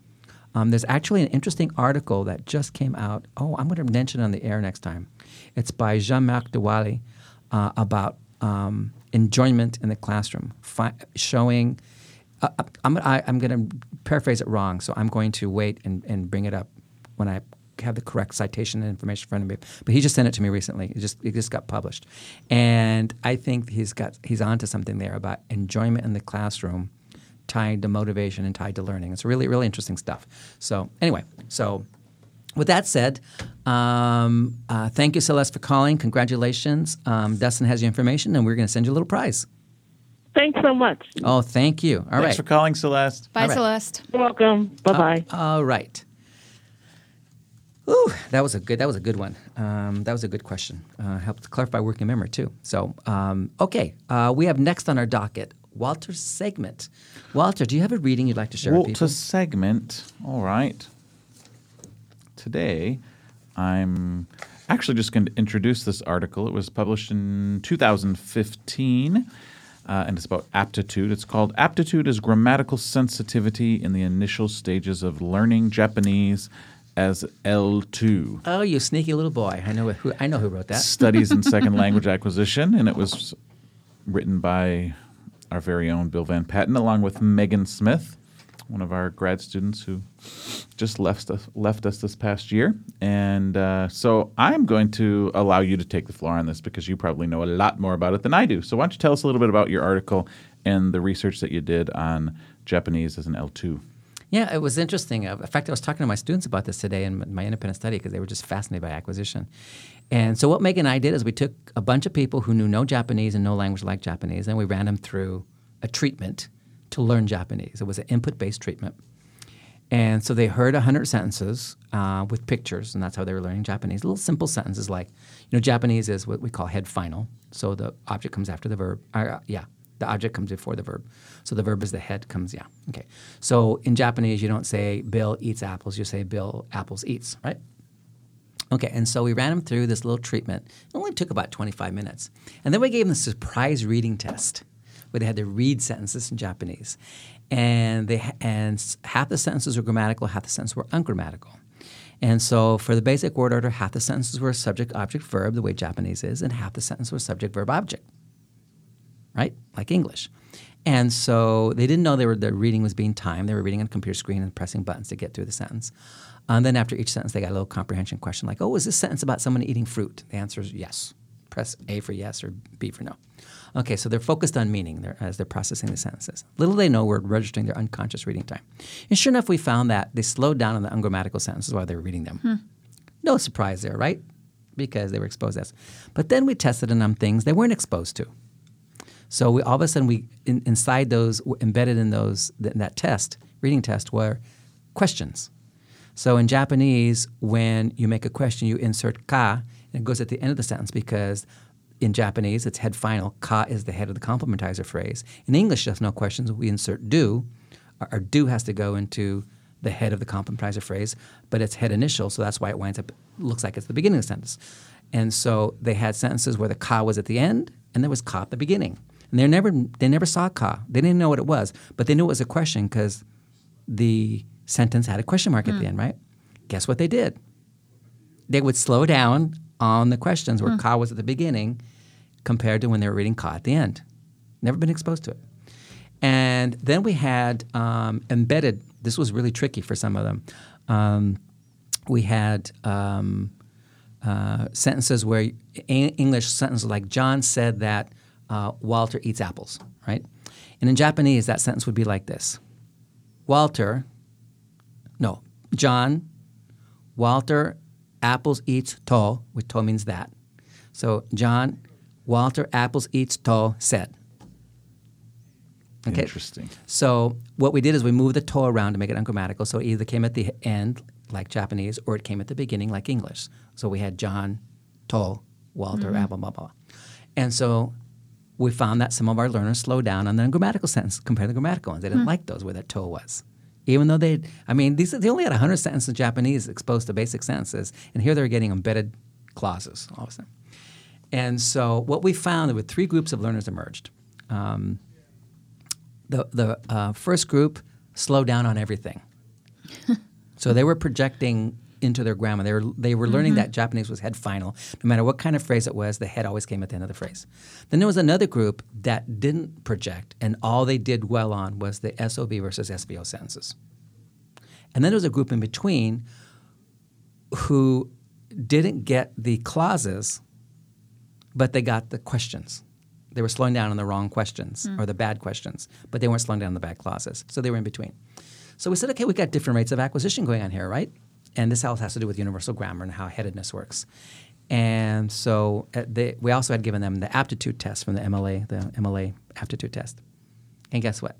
[SPEAKER 1] Um, there's actually an interesting article that just came out. Oh, I'm going to mention it on the air next time. It's by Jean-Marc Dewaele uh, about um, enjoyment in the classroom, fi- showing. Uh, I'm, I, I'm going to paraphrase it wrong, so I'm going to wait and, and bring it up when I have the correct citation and information in front of me. But he just sent it to me recently. It just it just got published, and I think he's got he's onto something there about enjoyment in the classroom, tied to motivation and tied to learning. It's really really interesting stuff. So anyway, so with that said, um, uh, thank you, Celeste, for calling. Congratulations. Um, Dustin has your information, and we're going to send you a little prize.
[SPEAKER 5] Thanks so much.
[SPEAKER 1] Oh, thank you. All right.
[SPEAKER 2] Thanks for calling, Celeste.
[SPEAKER 3] Bye,
[SPEAKER 1] All right.
[SPEAKER 3] Celeste.
[SPEAKER 5] You're welcome. Bye bye.
[SPEAKER 1] All right. Ooh, that was a good. That was a good one. Um, that was a good question. Uh, helped clarify working memory too. So, um, okay, uh, we have next on our docket Walter's segment. Walter, do you have a reading you'd like to share with people?
[SPEAKER 2] Walter segment. All right. Today, I'm actually just going to introduce this article. It was published in 2015, uh, and it's about aptitude. It's called Aptitude is Grammatical Sensitivity in the Initial Stages of Learning Japanese as L2.
[SPEAKER 1] Oh, you sneaky little boy! I know who. I know who wrote that.
[SPEAKER 2] Studies in Second *laughs* Language Acquisition, and it was written by our very own Bill VanPatten, along with Megan Smith, one of our grad students who just left us left us this past year. And uh, so I'm going to allow you to take the floor on this because you probably know a lot more about it than I do. So why don't you tell us a little bit about your article and the research that you did on Japanese as an L2?
[SPEAKER 1] Yeah, it was interesting. Uh, In fact, I was talking to my students about this today in my independent study because they were just fascinated by acquisition. And so what Megan and I did is we took a bunch of people who knew no Japanese and no language like Japanese, and we ran them through a treatment to learn Japanese. It was an input-based treatment. And so they heard 100 sentences uh, with pictures, and that's how they were learning Japanese. Little simple sentences like, you know, Japanese is what we call head final. So the object comes after the verb. Uh, yeah, the object comes before the verb. So the verb is the head comes, yeah. Okay. So in Japanese, you don't say Bill eats apples, you say Bill apples eats, right? Okay, and so we ran them through this little treatment. It only took about 25 minutes. And then we gave them the surprise reading test where they had to read sentences in Japanese. And, they, and half the sentences were grammatical, half the sentences were ungrammatical. And so for the basic word order, half the sentences were subject, object, verb, the way Japanese is, and half the sentence was subject, verb, object, right? Like English. And so they didn't know they were, the reading was being timed. They were reading on a computer screen and pressing buttons to get through the sentence. And then after each sentence, they got a little comprehension question like, oh, is this sentence about someone eating fruit? The answer is yes. Press A for yes or B for no. Okay, so they're focused on meaning they're, as they're processing the sentences. Little they know we're registering their unconscious reading time. And sure enough, we found that they slowed down on the ungrammatical sentences while they were reading them. Hmm. No surprise there, right? Because they were exposed to this. But then we tested them on things they weren't exposed to. So we all of a sudden we in, inside those embedded in those th- that test reading test were questions. So in Japanese, when you make a question, you insert ka, and it goes at the end of the sentence because in Japanese it's head final. Ka is the head of the complementizer phrase. In English, there's no questions. We insert do. Our, our do has to go into the head of the complementizer phrase, but it's head initial, so that's why it winds up looks like it's the beginning of the sentence. And so they had sentences where the ka was at the end and there was ka at the beginning. And they never they never saw ka. They didn't know what it was, but they knew it was a question because the sentence had a question mark at the hmm. end, right? Guess what they did? They would slow down on the questions where ka was at the beginning compared to when they were reading ka at the end. Never been exposed to it. And then we had um, embedded, this was really tricky for some of them. Um, we had um, uh, sentences where English sentences like John said that uh, Walter eats apples, right? And in Japanese, that sentence would be like this Walter, no, John, Walter apples eats to, which to means that. So John, Walter apples eats to said. Okay.
[SPEAKER 2] Interesting.
[SPEAKER 1] So what we did is we moved the to around to make it ungrammatical. So it either came at the end like Japanese or it came at the beginning like English. So we had John, to, Walter, mm-hmm. blah, blah, blah, blah. And so we found that some of our learners slowed down on the ungrammatical sentence compared to the grammatical ones. They didn't hmm. like those where that to was. Even though they, I mean, these they only had 100 sentences in Japanese exposed to basic sentences, and here they're getting embedded clauses all of a sudden. And so what we found, were three groups of learners emerged. Um, the the uh, first group slowed down on everything. *laughs* so they were projecting into their grammar. They were they were learning mm-hmm. that Japanese was head final. No matter what kind of phrase it was, the head always came at the end of the phrase. Then there was another group that didn't project, and all they did well on was the SOV versus SVO sentences. And then there was a group in between who didn't get the clauses, but they got the questions. They were slowing down on the wrong questions mm. or the bad questions, but they weren't slowing down on the bad clauses. So they were in between. So we said, okay, we've got different rates of acquisition going on here, right? And this all has to do with universal grammar and how headedness works. And so uh, they, we also had given them the aptitude test from the MLA, the MLA aptitude test. And guess what?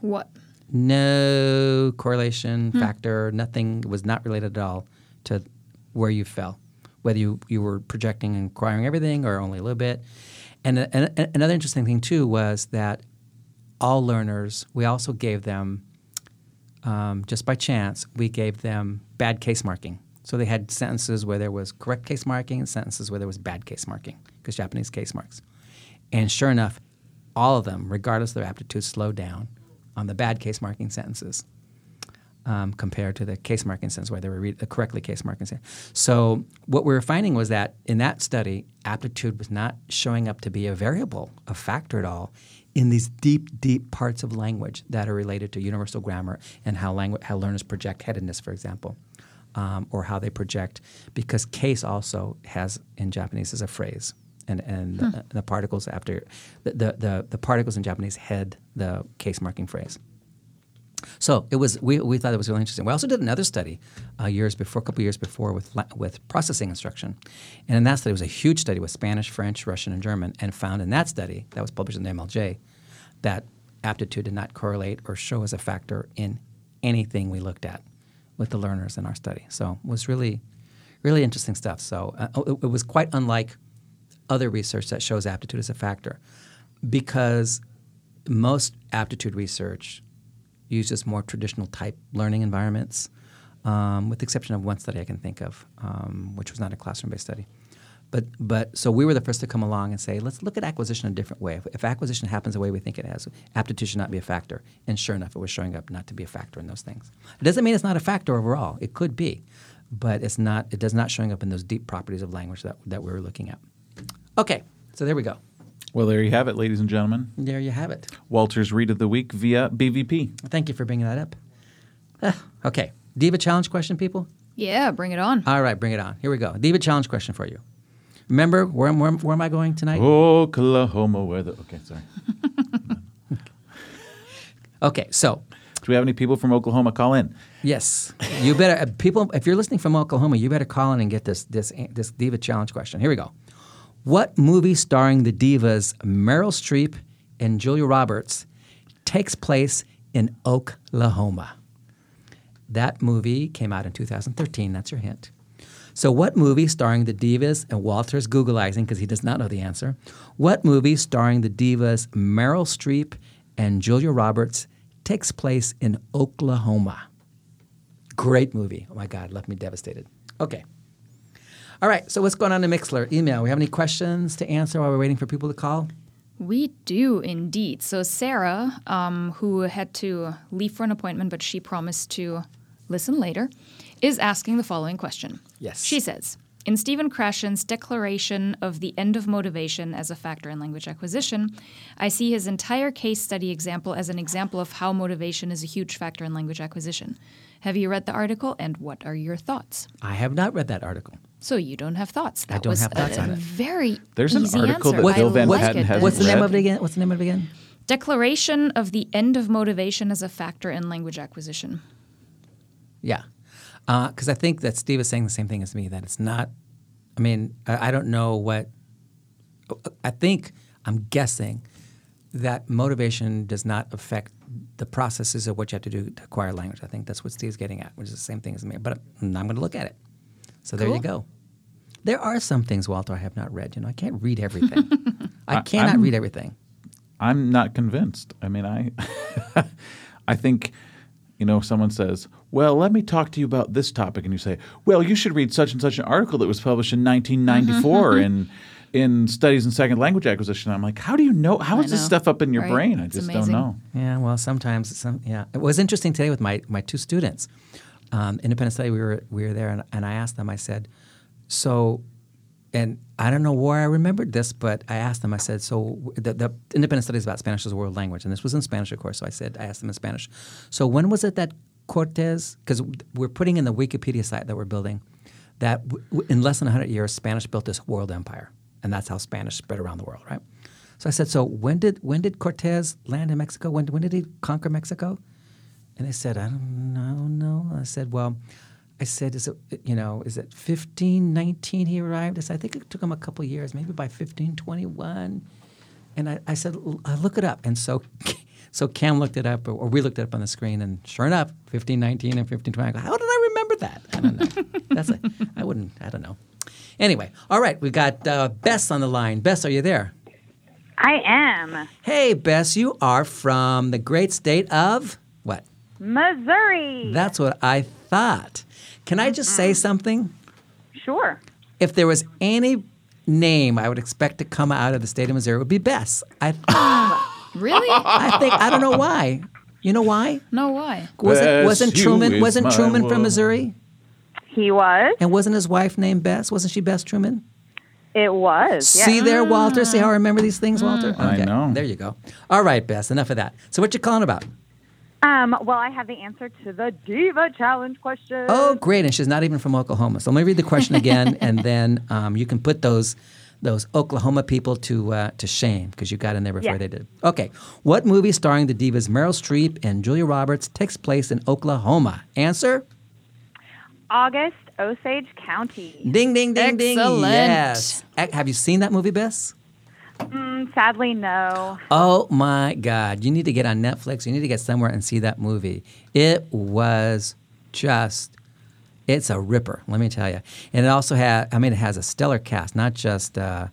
[SPEAKER 3] What?
[SPEAKER 1] No correlation factor, nothing was not related at all to where you fell, whether you, you were projecting and acquiring everything or only a little bit. And, uh, and, and another interesting thing, too, was that all learners, we also gave them, um, just by chance, we gave them bad case marking. So they had sentences where there was correct case marking and sentences where there was bad case marking, because Japanese case marks. And sure enough, all of them, regardless of their aptitude, slowed down on the bad case marking sentences um, compared to the case marking sentences where they were read, the correctly case marking sentences. So what we were finding was that in that study, aptitude was not showing up to be a variable, a factor at all in these deep, deep parts of language that are related to universal grammar and how language, how learners project headedness, for example. Um, or how they project, because case also has in Japanese is a phrase, and and the, the particles after the, the the the particles in Japanese head the case marking phrase. So it was. We, we thought it was really interesting. We also did another study uh, years before, a couple years before, with with processing instruction, and in that study it was a huge study with Spanish, French, Russian, and German, and found in that study that was published in the MLJ that aptitude did not correlate or show as a factor in anything we looked at with the learners in our study. So it was really, really interesting stuff. So uh, it, it was quite unlike other research that shows aptitude as a factor, because most aptitude research uses more traditional type learning environments, um, with the exception of one study I can think of, um, which was not a classroom based study. But, but so we were the first to come along and say, let's look at acquisition a different way. If, if acquisition happens the way we think it has, aptitude should not be a factor. And sure enough, it was showing up not to be a factor in those things. It doesn't mean it's not a factor overall. It could be, but it's not. It does not showing up in those deep properties of language that, that we were looking at. Okay, so there we go.
[SPEAKER 2] Well, there you have it, ladies and gentlemen.
[SPEAKER 1] There you have it.
[SPEAKER 2] Walter's Read of the Week via BVP.
[SPEAKER 1] Thank you for bringing that up. Ah, okay, Diva challenge question, people.
[SPEAKER 3] Yeah, bring it on.
[SPEAKER 1] All right, bring it on. Here we go. Diva challenge question for you. Remember where, where, where am I going tonight?
[SPEAKER 2] Oklahoma weather. Okay, sorry. *laughs*
[SPEAKER 1] Okay, so
[SPEAKER 2] Do we have any people from Oklahoma call in?
[SPEAKER 1] yes, you better uh, people. If you're listening from Oklahoma, you better call in and get this this this diva challenge question. Here we go. What movie starring the divas Meryl Streep and Julia Roberts takes place in Oklahoma? That movie came out in 2013. That's your hint. So, what movie starring the divas and Walter's Googleizing because he does not know the answer? What movie starring the divas Meryl Streep and Julia Roberts takes place in Oklahoma? Great movie. Oh my God, left me devastated. Okay. All right, so what's going on in Mixlr? Email. We have any questions to answer while we're waiting for people to call?
[SPEAKER 3] We do indeed. So Sarah, um, who had to leave for an appointment, but she promised to listen later, is asking the following question.
[SPEAKER 1] Yes.
[SPEAKER 3] She says, in Stephen Krashen's declaration of the end of motivation as a factor in language acquisition, I see his entire case study example as an example of how motivation is a huge factor in language acquisition. Have you read the article, and what are your thoughts?
[SPEAKER 1] I have not read that article.
[SPEAKER 3] So you don't have thoughts. That
[SPEAKER 1] don't
[SPEAKER 3] was
[SPEAKER 1] have thoughts
[SPEAKER 3] a,
[SPEAKER 1] on
[SPEAKER 3] a
[SPEAKER 1] it.
[SPEAKER 3] very
[SPEAKER 2] There's an article
[SPEAKER 3] answer.
[SPEAKER 2] that Bill Van
[SPEAKER 3] like
[SPEAKER 2] Patten hasn't
[SPEAKER 1] What's the name of it again? What's the name of it again?
[SPEAKER 3] Declaration of the end of motivation as a factor in language acquisition.
[SPEAKER 1] Yeah, uh, because I think that Steve is saying the same thing as me. That it's not. I mean, I, I don't know what. I think I'm guessing that motivation does not affect the processes of what you have to do to acquire language. I think that's what Steve's getting at, which is the same thing as me. But I'm going to look at it. So there you go. There are some things, Walter, I have not read. You know, I can't read everything. *laughs* I cannot
[SPEAKER 2] I'm-
[SPEAKER 1] read everything.
[SPEAKER 2] I'm not convinced. I mean, I, *laughs* I think, you know, someone says, "Well, let me talk to you about this topic," and you say, "Well, you should read such and such an article that was published in 1994 *laughs* in in Studies in Second Language Acquisition," I'm like, "How do you know? How
[SPEAKER 3] I
[SPEAKER 2] is this stuff up in your
[SPEAKER 3] right?
[SPEAKER 2] brain? I
[SPEAKER 3] It's
[SPEAKER 2] just
[SPEAKER 3] amazing.
[SPEAKER 2] don't know."
[SPEAKER 1] Yeah, well, sometimes, some, yeah. It was interesting today with my, my two students. Um, Independence Study, we were we were there, and, and I asked them. I said, so, and I don't know where I remembered this, but I asked them. I said, so the, the Independence Study is about Spanish as a world language, and this was in Spanish, of course. So I said, I asked them in Spanish. So when was it that Cortez? Because we're putting in the Wikipedia site that we're building that w- in less than 100 years, Spanish built this world empire, and that's how Spanish spread around the world, right? So I said, so when did when did Cortez land in Mexico? When when did he conquer Mexico? And I said, I don't know, no. I said, well, I said, is it you know, is it 1519 he arrived? I said, I think it took him a couple of years, maybe by 1521. And I, I said, I look it up. And so, *laughs* so Cam looked it up, or, or we looked it up on the screen, and sure enough, 1519 and 1520. I go, how did I remember that? I don't know. *laughs* That's a, I wouldn't, I don't know. Anyway, all right, we got uh, Bess on the line. Bess, are you there?
[SPEAKER 6] I am.
[SPEAKER 1] Hey, Bess, you are from the great state of what?
[SPEAKER 6] Missouri.
[SPEAKER 1] That's what I thought. Can I just say something?
[SPEAKER 6] sure.
[SPEAKER 1] If there was any name I would expect to come out of the state of Missouri, it would be Bess. I, *gasps*
[SPEAKER 3] Really?
[SPEAKER 1] I think I don't know why. You know why?
[SPEAKER 3] No, why?
[SPEAKER 1] Wasn't wasn't
[SPEAKER 2] you
[SPEAKER 1] Truman
[SPEAKER 2] is
[SPEAKER 1] wasn't
[SPEAKER 2] my
[SPEAKER 1] Truman from
[SPEAKER 2] world.
[SPEAKER 1] Missouri?
[SPEAKER 6] He was.
[SPEAKER 1] And wasn't his wife named Bess? Wasn't she Bess Truman?
[SPEAKER 6] It was.
[SPEAKER 1] See there, Walter. See how I remember these things, Walter? Mm.
[SPEAKER 2] I know.
[SPEAKER 1] There you go. All right, Bess. Enough of that. So what you calling about?
[SPEAKER 6] Um, well, I have the answer to the Diva Challenge question.
[SPEAKER 1] Oh, great! And she's not even from Oklahoma. So let me read the question again, *laughs* and then um, you can put those those Oklahoma people to uh, to shame because you got in there before
[SPEAKER 6] Yeah.
[SPEAKER 1] they did. Okay, what movie starring the divas Meryl Streep and Julia Roberts takes place in Oklahoma? Answer:
[SPEAKER 6] August, Osage County.
[SPEAKER 1] Ding, ding, ding, ding.
[SPEAKER 3] Excellent.
[SPEAKER 1] Yes. Eh, Have you seen that movie, Bess?
[SPEAKER 6] Mm, sadly, no.
[SPEAKER 1] Oh my God! You need to get on Netflix. You need to get somewhere and see that movie. It was just. It's a ripper, let me tell you. And it also has, I mean, it has a stellar cast, not just uh,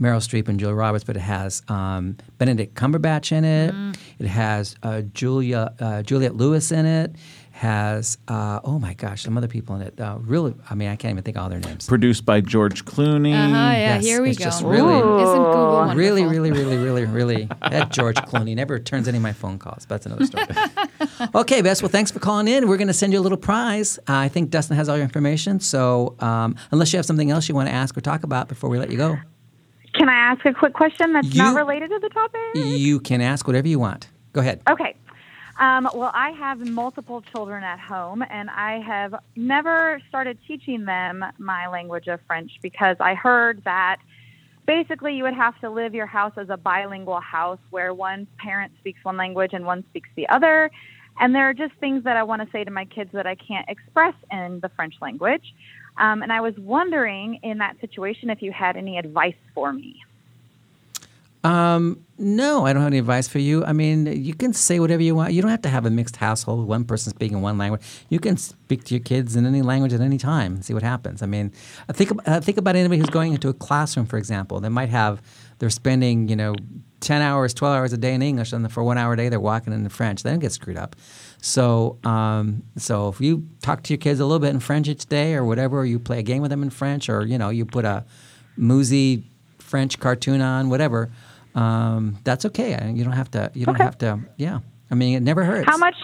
[SPEAKER 1] Meryl Streep and Julia Roberts, but it has um, Benedict Cumberbatch in it. It has uh, Julia uh, Juliette Lewis in it. Has uh, oh my gosh, some other people in it. Uh, really, I mean, I can't even think of all their names.
[SPEAKER 2] Produced by George Clooney.
[SPEAKER 3] Uh-huh, yeah,
[SPEAKER 1] Yes,
[SPEAKER 3] here we
[SPEAKER 1] it's
[SPEAKER 3] go.
[SPEAKER 1] just really-
[SPEAKER 3] Isn't Google wonderful?
[SPEAKER 1] Really, really, really, really, really. That George Clooney never returns any of my phone calls, but that's another story. *laughs* okay, Bess. Well, thanks for calling in. We're going to send you a little prize. Uh, I think Dustin has all your information. So, um, unless you have something else you want to ask or talk about before we let you go,
[SPEAKER 6] Can I ask a quick question that's not related to the topic?
[SPEAKER 1] you can ask whatever you want. Go ahead.
[SPEAKER 6] Okay. Um, well, I have multiple children at home, and I have never started teaching them my language of French because I heard that basically you would have to live your house as a bilingual house where one parent speaks one language and one speaks the other. And there are just things that I want to say to my kids that I can't express in the French language. Um, and I was wondering in that situation if you had any advice for me.
[SPEAKER 1] Um, no, I don't have any advice for you. I mean, you can say whatever you want. You don't have to have a mixed household, one person speaking one language. You can speak to your kids in any language at any time and see what happens. I mean, think, uh, think about anybody who's going into a classroom, for example. They might have, they're spending, you know, 10 hours, 12 hours a day in English, and for one hour a day, they're walking in French. They don't get screwed up. So, um, so if you talk to your kids a little bit in French each day or whatever, or you play a game with them in French, or, you know, you put a Muzzy French cartoon on, whatever, um, that's okay. I- You don't have to. You don't
[SPEAKER 6] Okay.
[SPEAKER 1] have to. Yeah. I mean, it never hurts.
[SPEAKER 6] How much?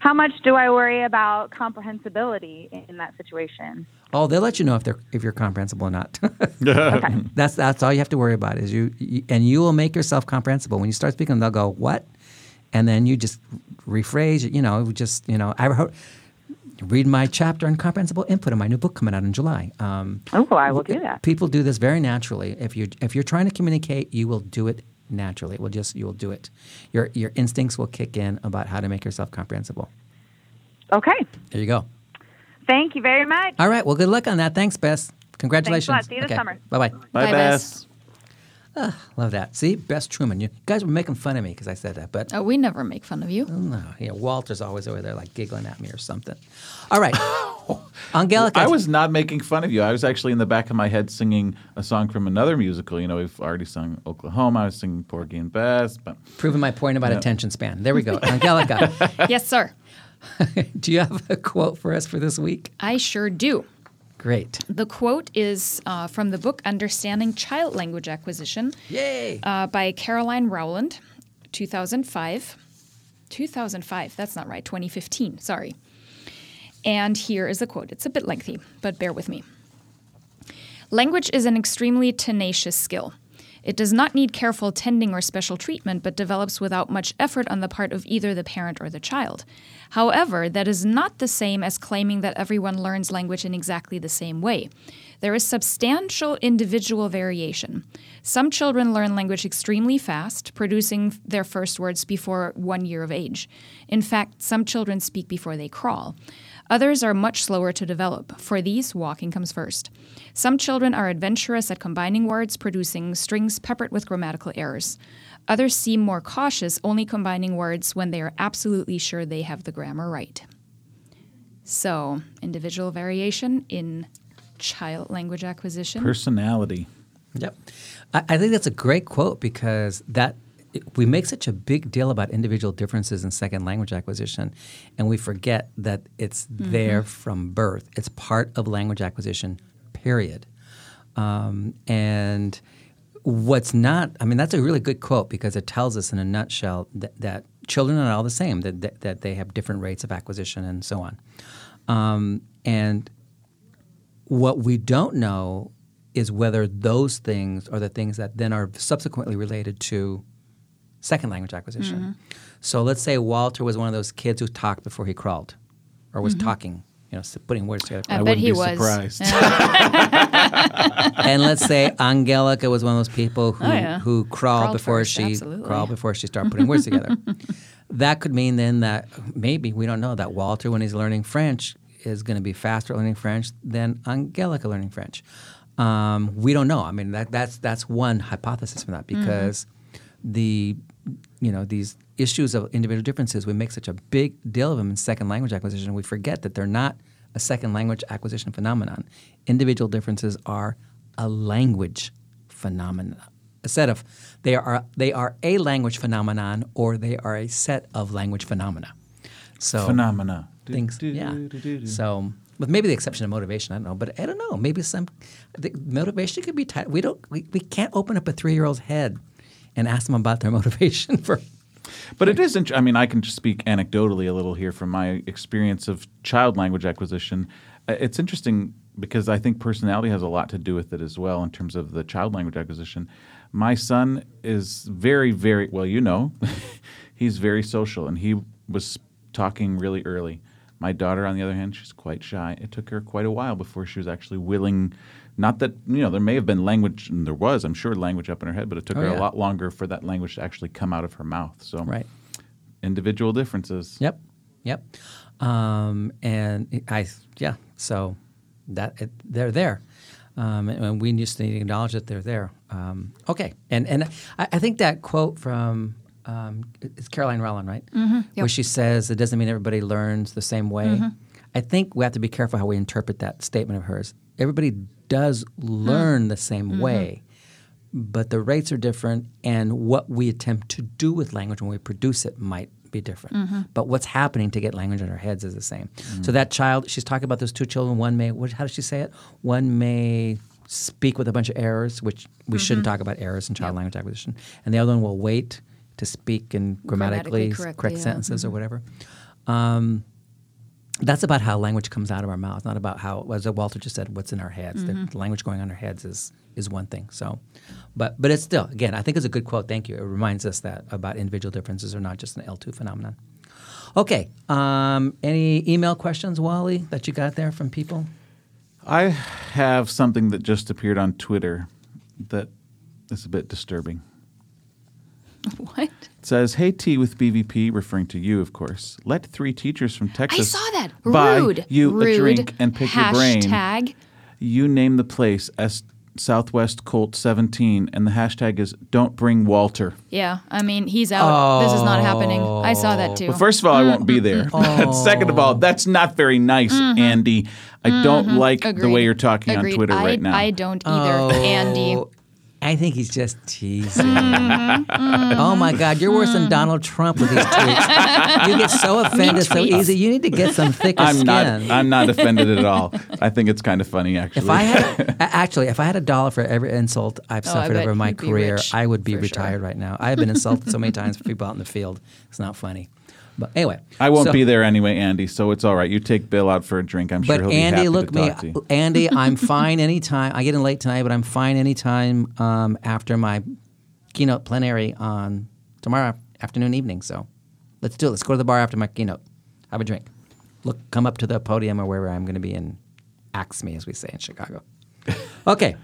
[SPEAKER 6] How much do I worry about comprehensibility in that situation?
[SPEAKER 1] Oh, they'll let you know if they're if you're comprehensible or not. *laughs*
[SPEAKER 6] Okay.
[SPEAKER 1] that's that's all you have to worry about is you, you and you will make yourself comprehensible when you start speaking. They'll go what, and then you just rephrase. You know, just you know. I heard, read my chapter on comprehensible input in my new book coming out in July. Um,
[SPEAKER 6] Oh, I will do that.
[SPEAKER 1] People do this very naturally. If you if you're trying to communicate, you will do it naturally. It will just you will do it. Your your instincts will kick in about how to make yourself comprehensible.
[SPEAKER 6] Okay.
[SPEAKER 1] There you go.
[SPEAKER 6] Thank you very much.
[SPEAKER 1] All right. Well, good luck on that. Thanks, Bess. Congratulations.
[SPEAKER 6] lot. See you this
[SPEAKER 1] okay.
[SPEAKER 6] summer.
[SPEAKER 1] Bye bye.
[SPEAKER 2] Bye,
[SPEAKER 3] Bye,
[SPEAKER 2] Bess.
[SPEAKER 1] Ah, love that. See, Bess Truman. You guys were making fun of me because I said that, but
[SPEAKER 3] Oh, we never make fun of you.
[SPEAKER 1] Oh, no, yeah, Walter's always over there like giggling at me or something. All right, *laughs* Angelica.
[SPEAKER 2] I was not making fun of you. I was actually in the back of my head singing a song from another musical. You know, we've already sung Oklahoma. I was singing Porgy and Bess, but
[SPEAKER 1] proving my point about attention span. There we go. *laughs* Angelica,
[SPEAKER 3] yes, sir. *laughs*
[SPEAKER 1] do you have a quote for us for this week?
[SPEAKER 3] I sure do.
[SPEAKER 1] Great.
[SPEAKER 3] The quote is uh, from the book Understanding Child Language Acquisition
[SPEAKER 1] Yay.
[SPEAKER 3] uh, by Caroline Rowland, 2005. 2005, that's not right, 2015, sorry. And here is the quote. It's a bit lengthy, but bear with me. Language is an extremely tenacious skill. It does not need careful tending or special treatment, but develops without much effort on the part of either the parent or the child. However, that is not the same as claiming that everyone learns language in exactly the same way. There is substantial individual variation. Some children learn language extremely fast, producing their first words before one year of age. In fact, some children speak before they crawl. Others are much slower to develop. For these, walking comes first. Some children are adventurous at combining words, producing strings peppered with grammatical errors. Others seem more cautious, only combining words when they are absolutely sure they have the grammar right. So, individual variation in child language acquisition.
[SPEAKER 2] Personality.
[SPEAKER 1] Yep. I, I think that's a great quote because that we make such a big deal about individual differences in second language acquisition, and we forget that it's there from birth. It's part of language acquisition, period. Um, and what's not, I mean, that's a really good quote because it tells us in a nutshell that, that children are all the same, that, that, that they have different rates of acquisition and so on. Um, and what we don't know is whether those things are the things that then are subsequently related to second language acquisition.
[SPEAKER 3] Mm-hmm.
[SPEAKER 1] So let's say Walter was one of those kids who talked before he crawled or was talking, you know, putting words together.
[SPEAKER 3] Mm-hmm. I,
[SPEAKER 2] I
[SPEAKER 3] bet
[SPEAKER 2] wouldn't
[SPEAKER 3] he
[SPEAKER 2] be
[SPEAKER 3] was.
[SPEAKER 2] surprised.
[SPEAKER 3] Yeah. *laughs*
[SPEAKER 1] and let's say Angelica was one of those people who,
[SPEAKER 3] Oh, yeah.
[SPEAKER 1] who crawled,
[SPEAKER 3] Crawled
[SPEAKER 1] before
[SPEAKER 3] first,
[SPEAKER 1] she
[SPEAKER 3] absolutely.
[SPEAKER 1] crawled before she started putting words together. *laughs* That could mean then that maybe we don't know that Walter, when he's learning French, is going to be faster at learning French than Angelica learning French. Um, we don't know. I mean, that, that's that's one hypothesis for that
[SPEAKER 3] Mm-hmm.
[SPEAKER 1] because the you know these issues of individual differences we make such a big deal of them in second language acquisition we forget that they're not a second language acquisition phenomenon. Individual differences are a language phenomenon a set of they are they are a language phenomenon or they are a set of language phenomena. So
[SPEAKER 2] Phenomena.
[SPEAKER 1] things
[SPEAKER 2] Do,
[SPEAKER 1] yeah.
[SPEAKER 2] do, do, do,
[SPEAKER 1] so with maybe the exception of motivation i don't know but i don't know maybe some the motivation could be tied we don't we, we can't open up a three-year-old's head and ask them about their *laughs* motivation for
[SPEAKER 2] But it is. Int- I mean, I can just speak anecdotally a little here from my experience of child language acquisition. It's interesting because I think personality has a lot to do with it as well in terms of the child language acquisition. My son is very, very well. You know, *laughs* he's very social, and he was talking really early. My daughter, on the other hand, she's quite shy. It took her quite a while before she was actually willing. Not that you know there may have been language, and there was, I'm sure, language up in her head, but it took
[SPEAKER 1] Oh,
[SPEAKER 2] her
[SPEAKER 1] yeah.
[SPEAKER 2] a lot longer for that language to actually come out of her mouth. So,
[SPEAKER 1] right
[SPEAKER 2] individual differences.
[SPEAKER 1] Yep, yep. Um, and I, yeah. So that it, they're there, um, and and we just need to acknowledge that they're there. Um, okay, and and I, I think that quote from um, it's Caroline Rowland, right? Mm-hmm. Where she says it doesn't mean everybody learns the same way. I think we have to be careful how we interpret that statement of hers. Everybody does hmm. learn the same mm-hmm. way but the rates are different, and what we attempt to do with language when we produce it might be different. Mm-hmm. But what's happening to get language in our heads is the same. Mm. So that child, she's talking about those two children. One may, what, how does she say it? One may speak with a bunch of errors, which we shouldn't mm-hmm. talk about errors in child language acquisition, and the other one will wait to speak in grammatically,
[SPEAKER 3] Grammatically correctly,
[SPEAKER 1] correct
[SPEAKER 3] yeah.
[SPEAKER 1] sentences or whatever. Um, that's about how language comes out of our mouth, not about how, as Walter just said, what's in our heads. The- The, language going on our heads is is one thing. So, but but it's still again, I think it's a good quote. Thank you. It reminds us that about individual differences are not just an L two phenomenon. Okay. Um, any email questions, Wally, that you got there from people?
[SPEAKER 2] I have something that just appeared on Twitter that is a bit disturbing. *laughs*
[SPEAKER 3] what?
[SPEAKER 2] It says, "Hey Tea with BVP, referring to you, of course. Let three teachers from Texas
[SPEAKER 3] I
[SPEAKER 2] Texas
[SPEAKER 3] saw that.
[SPEAKER 2] buy
[SPEAKER 3] Rude.
[SPEAKER 2] you
[SPEAKER 3] Rude.
[SPEAKER 2] a drink and pick your brain.
[SPEAKER 3] Hashtag.
[SPEAKER 2] You name the place as Southwest COLT 17, and the hashtag is Don't Bring Walter.
[SPEAKER 3] Yeah, I mean he's out. This is not happening. I saw that too.
[SPEAKER 2] Well, first of all, I won't be there. But *laughs* second of all, that's not very nice, Andy. I don't like the way
[SPEAKER 3] Mm-hmm.
[SPEAKER 2] You're talking
[SPEAKER 3] Agreed.
[SPEAKER 2] on Twitter
[SPEAKER 3] I,
[SPEAKER 2] right now.
[SPEAKER 3] I don't either, Andy.
[SPEAKER 1] I think he's just teasing. Oh my God, you're worse than Donald Trump with these tweets. you get so *laughs* offended so easy. You need to get some thicker
[SPEAKER 2] I'm
[SPEAKER 1] skin.
[SPEAKER 2] not. I'm not offended at all. I think it's kind of funny, actually.
[SPEAKER 1] If I had, *laughs* actually, if I had a dollar for every insult I've
[SPEAKER 3] Oh,
[SPEAKER 1] suffered over my career,
[SPEAKER 3] rich,
[SPEAKER 1] I would be
[SPEAKER 3] for sure.
[SPEAKER 1] retired right now. I have been insulted so many times for people out in the field. It's not funny. But anyway,
[SPEAKER 2] I won't
[SPEAKER 1] so-
[SPEAKER 2] be there anyway, Andy. So it's all right. You take Bill out for a drink. I'm sure
[SPEAKER 1] But
[SPEAKER 2] he'll be
[SPEAKER 1] Andy,
[SPEAKER 2] happy
[SPEAKER 1] look
[SPEAKER 2] to
[SPEAKER 1] me,
[SPEAKER 2] talk to you.
[SPEAKER 1] Andy. I'm *laughs* fine anytime. I get in late tonight, but I'm fine anytime um, after my keynote plenary on tomorrow afternoon, evening. So let's do it. Let's go to the bar after my keynote. Have a drink. Look, come up to the podium or wherever I'm going to be and axe me, as we say in Chicago. *laughs* okay.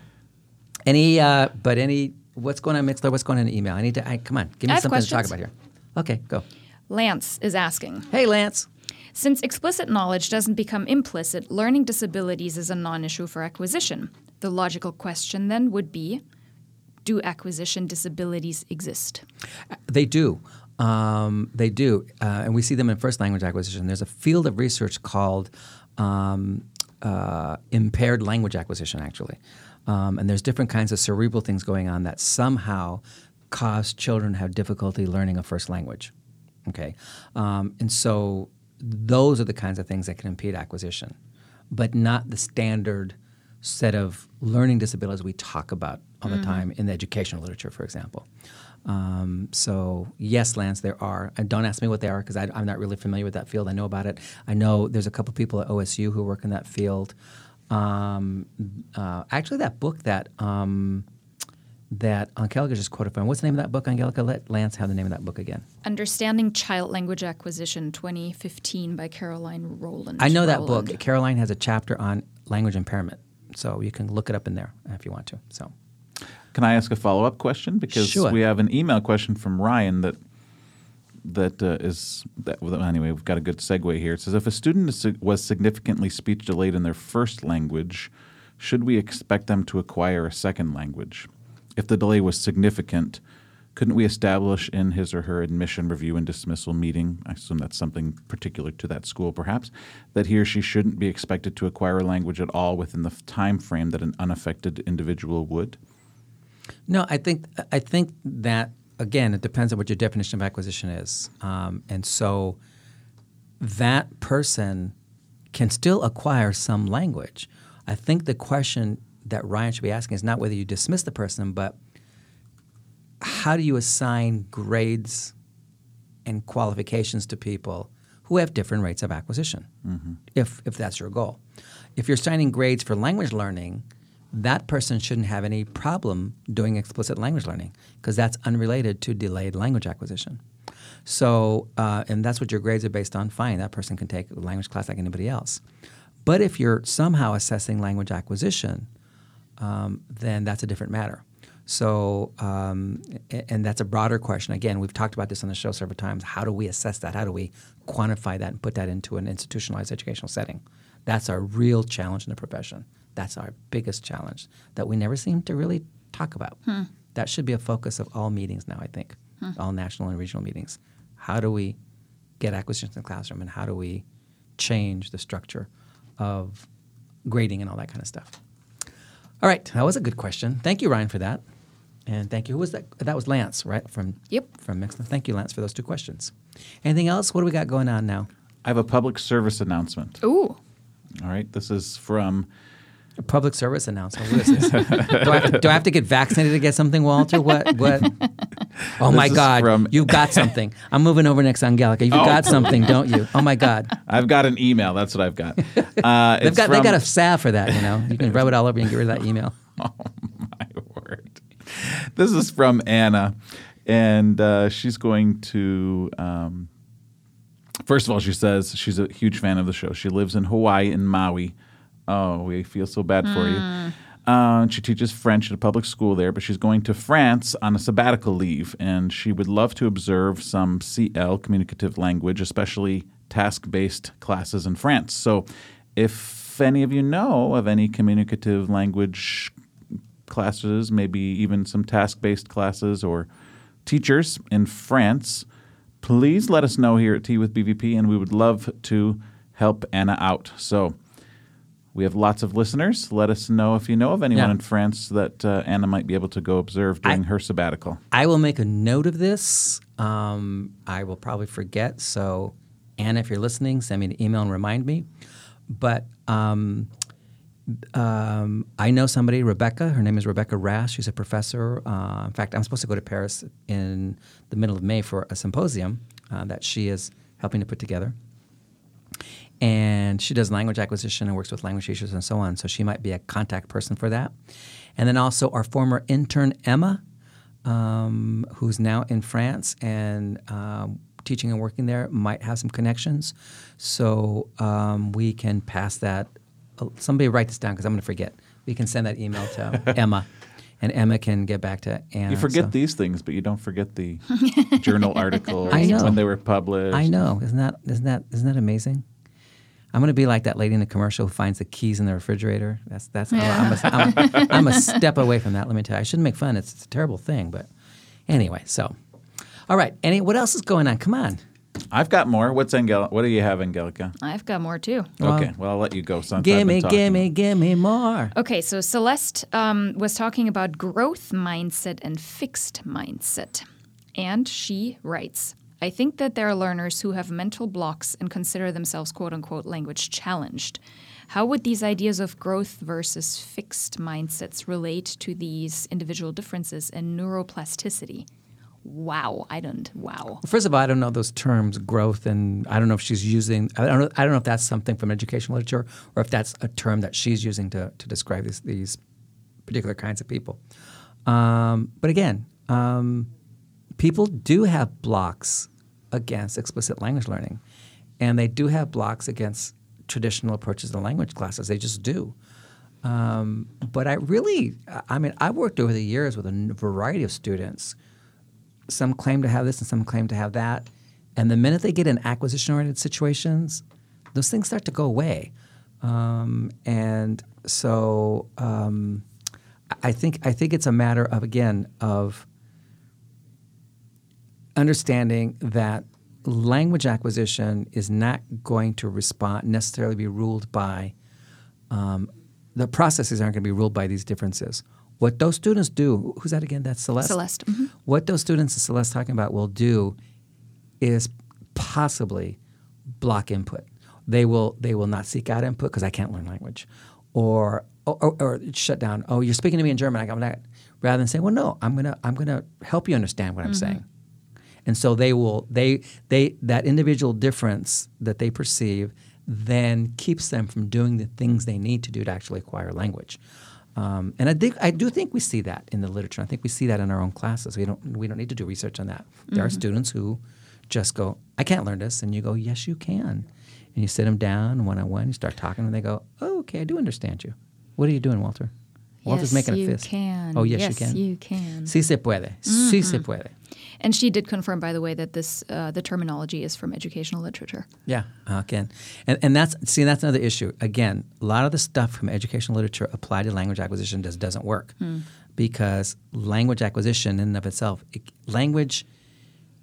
[SPEAKER 1] Any, uh, but any, what's going on, Mixlr? What's going on in email? I need to, I, come on, give me
[SPEAKER 3] I have
[SPEAKER 1] something to talk about here. Okay, go.
[SPEAKER 3] Lance is asking
[SPEAKER 1] Hey, Lance.
[SPEAKER 3] Since explicit knowledge doesn't become implicit, learning disabilities is a non issue for acquisition. The logical question then would be Do acquisition disabilities exist?
[SPEAKER 1] They do. Um, they do. Uh, and we see them in first language acquisition. There's a field of research called um, uh, impaired language acquisition, actually. Um, and there's different kinds of cerebral things going on that somehow cause children to have difficulty learning a first language. Okay. Um, and so those are the kinds of things that can impede acquisition, but not the standard set of learning disabilities we talk about all the time in the educational literature, for example. Um, so yes, Lance, there are. And don't ask me what they are because I'm not really familiar with that field. I know about it. I know there's a couple people at OSU who work in that field. Um, uh, actually, that book that um, that Angelica just quoted from. What's the name of that book, Angelica? Let Lance have the name of that book again.
[SPEAKER 3] Understanding Child Language Acquisition 2015 by Caroline Rowland.
[SPEAKER 1] I know that
[SPEAKER 3] Rowland.
[SPEAKER 1] book. Caroline has a chapter on language impairment, so you can look it up in there if you want to. So.
[SPEAKER 2] Can I ask a follow up question? Because
[SPEAKER 1] Sure.
[SPEAKER 2] we have an email question from Ryan that that uh, is that, well, anyway. We've got a good segue here. It says if a student is, was significantly speech delayed in their first language, should we expect them to acquire a second language? If the delay was significant, couldn't we establish in his or her admission review and dismissal meeting, I assume that's something particular to that school perhaps, that he or she shouldn't be expected to acquire a language at all within the time frame that an unaffected individual would?
[SPEAKER 1] No, I think I think that again, it depends on what your definition of acquisition is, um, and so that person can still acquire some language. I think the question that Ryan should be asking is not whether you dismiss the person, but how do you assign grades and qualifications to people who have different rates of acquisition, if, if that's your goal. If you're assigning grades for language learning, that person shouldn't have any problem doing explicit language learning because that's unrelated to delayed language acquisition. So, uh, and that's what your grades are based on. Fine, that person can take a language class like anybody else. But if you're somehow assessing language acquisition, um, then that's a different matter. So, um, and that's a broader question. Again, we've talked about this on the show several times. How do we assess that? How do we quantify that and put that into an institutionalized educational setting? That's our real challenge in the profession. That's our biggest challenge that we never seem to really talk about. That should be a focus of all meetings now, I think, all national and regional meetings. How do we get acquisitions in the classroom and how do we change the structure of grading and all that kind of stuff? All right, that was a good question. Thank you, Ryan, for that. And thank you. Who was that? That was Lance, right? From
[SPEAKER 3] Yep.
[SPEAKER 1] From Mixlr. Thank you, Lance, for those two questions. Anything else? What do we got going on now?
[SPEAKER 2] I have a public service announcement.
[SPEAKER 3] Ooh.
[SPEAKER 2] All right, this is from
[SPEAKER 1] A public service announcement. What is this? *laughs* do, I to, do I have to get vaccinated to get something, Walter? What? What? *laughs* Oh my God!
[SPEAKER 2] from-
[SPEAKER 1] You've got something. *laughs* I'm moving over next, Angelica. You've
[SPEAKER 2] Oh.
[SPEAKER 1] got something, don't you? Oh my God! *laughs*
[SPEAKER 2] I've got an email. That's what I've got. *laughs* Uh,
[SPEAKER 1] They've
[SPEAKER 2] it's
[SPEAKER 1] got they got a salve for that. You know, you can rub it all over you and get rid of that email.
[SPEAKER 2] Oh my word. This is from Anna, and uh, she's going to. Um, first of all, she says she's a huge fan of the show. She lives in Hawaii in Maui. Oh, we feel so bad for you. Uh, she teaches French at a public school there, but she's going to France on a sabbatical leave, and she would love to observe some CL, communicative language, especially task based classes in France. So, if any of you know of any communicative language classes, maybe even some task based classes or teachers in France, please let us know here at Tea with BVP, and we would love to help Anna out. So, We have lots of listeners. Let us know if you know of anyone
[SPEAKER 1] Yeah.
[SPEAKER 2] in France that uh, Anna might be able to go observe during her sabbatical.
[SPEAKER 1] I will make a note of this. Um, I will probably forget. So, Anna, if you're listening, send me an email and remind me. But um, um, I know somebody, Rebecca. Her name is Rebekah Rast. She's a professor. Uh, in fact, I'm supposed to go to Paris in the middle of May for a symposium uh, that she is helping to put together. And she does language acquisition and works with language teachers and so on. So she might be a contact person for that. And then also our former intern, Emma, um, who's now in France and um, teaching and working there, might have some connections. So um, we can pass that. uh, Somebody write this down because I'm going to forget. We can send that email to *laughs* Emma, and Emma can get back to Anna.
[SPEAKER 2] You forget
[SPEAKER 1] So-
[SPEAKER 2] these things, but you don't forget the *laughs* journal articles
[SPEAKER 1] I know.
[SPEAKER 2] when they were published.
[SPEAKER 1] I know. Isn't that isn't that isn't that amazing? I'm gonna be like that lady in the commercial who finds the keys in the refrigerator. That's that's. I'm, a, I'm, a, *laughs* I'm a step away from that. Let me tell you. I shouldn't make fun. It's, it's a terrible thing, but anyway. So, all right. Any what else is going on? Come on.
[SPEAKER 2] I've got more. What's Angel? What do you have, Angelica?
[SPEAKER 3] I've got more too.
[SPEAKER 2] Okay, well I'll let you go. Since I've
[SPEAKER 1] Gimme, gimme, gimme more.
[SPEAKER 3] Okay, so Celeste um, was talking about growth mindset and fixed mindset. And she writes I think that there are learners who have mental blocks and consider themselves quote unquote language challenged. How would these ideas of growth versus fixed mindsets relate to these individual differences and neuroplasticity? Wow, I don't. Wow.
[SPEAKER 1] First of all, I don't know those terms, growth, and I don't know if she's using. I don't know. I don't know if that's something from educational literature or if that's a term that she's using to to describe these these particular kinds of people. Um, but again, um, people do have blocks against explicit language learning, and they do have blocks against traditional approaches to language classes. They just do. Um, but I really, I mean, I've worked over the years with a variety of students some claim to have this and some claim to have that. And the minute they get in acquisition oriented situations, those things start to go away. Um, and so um, I I think I think it's a matter of again of understanding that language acquisition is not going to respond necessarily be ruled by um, the processes aren't going to be ruled by these differences. What those students do, who's that again? That's Celeste.
[SPEAKER 3] Celeste, mhm.
[SPEAKER 1] What those students that Celeste talking about will do is possibly block input. They will they will not seek out input because I can't learn language, or or, or, or shut down. Oh, you're speaking to me in German. I'm not. Rather than saying, well, no, I'm gonna I'm gonna help you understand what I'm saying. And so they will they they that individual difference that they perceive then keeps them from doing the things they need to do to actually acquire language. Um, and I think I do think we see that in the literature. I think we see that in our own classes. We don't we don't need to do research on that. There are students who just go, I can't learn this, and you go, Yes, you can. And you sit them down one on one. You start talking, and they go, Oh, okay, I do understand you. What are you doing, Walter? Walter's
[SPEAKER 3] yes,
[SPEAKER 1] making a fist.
[SPEAKER 3] can.
[SPEAKER 1] Oh, yes,
[SPEAKER 3] yes,
[SPEAKER 1] you can.
[SPEAKER 3] you can.
[SPEAKER 1] Si se puede. Si se puede.
[SPEAKER 3] And she did confirm, by the way, that this uh, the terminology is from educational literature.
[SPEAKER 1] Yeah, again, and and that's see that's another issue. Again, a lot of the stuff from educational literature applied to language acquisition just doesn't work because language acquisition in and of itself, it, language.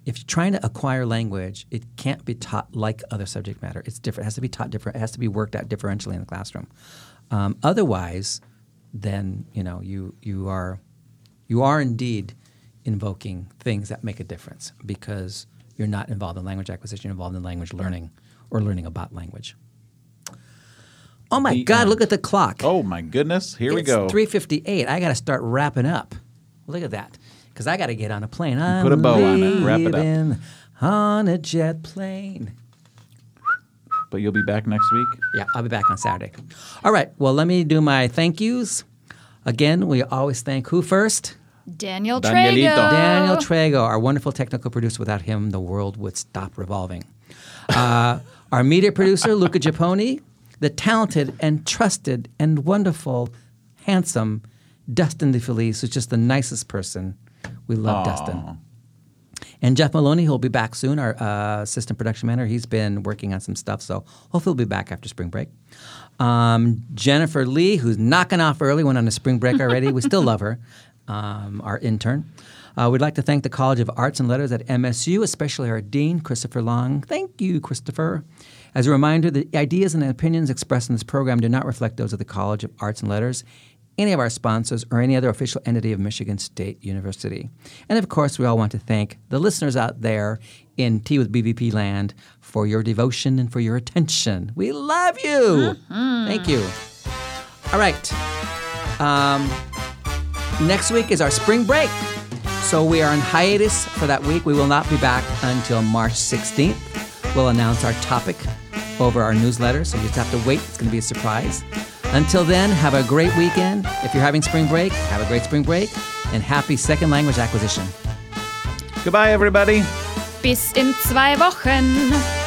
[SPEAKER 1] If you're trying to acquire language, it can't be taught like other subject matter. It's different. It has to be taught different. It has to be worked out differentially in the classroom. Um, otherwise, then you know you you are you are indeed invoking things that make a difference because you're not involved in language acquisition, you're involved in language learning or learning about language. Oh my
[SPEAKER 2] The
[SPEAKER 1] God,
[SPEAKER 2] end.
[SPEAKER 1] look at the clock.
[SPEAKER 2] Oh my goodness! Here we
[SPEAKER 1] it's
[SPEAKER 2] go.
[SPEAKER 1] 358. I got to start wrapping up. Look at that. Because I got to get on a plane. I'm
[SPEAKER 2] Put a bow on it. Wrap it up.
[SPEAKER 1] on a jet plane.
[SPEAKER 2] But you'll be back next week.
[SPEAKER 1] Yeah, I'll be back on Saturday. All right. Well, let me do my thank yous. Again, we always thank who first?
[SPEAKER 3] Daniel
[SPEAKER 2] Danielito.
[SPEAKER 3] Trago.
[SPEAKER 1] Daniel Trago, our wonderful technical producer. Without him, the world would stop revolving. Uh, our media producer, Luca Giapponi. The talented and trusted and wonderful, handsome Dustin DeFelice, who's just the nicest person. We love Dustin. And Jeff Maloney, who'll be back soon, our uh, assistant production manager. He's been working on some stuff, so hopefully he'll be back after spring break. Um, Jennifer Lee, who's knocking off early, went on a spring break already. we still love her, um, our intern. Uh, we'd like to thank the College of Arts and Letters at MSU, especially our dean, Christopher Long. Thank you, Christopher. As a reminder, the ideas and opinions expressed in this program do not reflect those of the College of Arts and Letters, any of our sponsors, or any other official entity of Michigan State University. And of course, we all want to thank the listeners out there in Tea with BVP land for your devotion and for your attention. We love you. Thank you. All right. Um, next week is our spring break. So we are on hiatus for that week. We will not be back until March 16th. We'll announce our topic over our newsletter, so you just have to wait. It's going to be a surprise. Until then, have a great weekend. If you're having spring break, have a great spring break, and happy second language acquisition.
[SPEAKER 2] Goodbye, everybody.
[SPEAKER 3] Bis in zwei Wochen.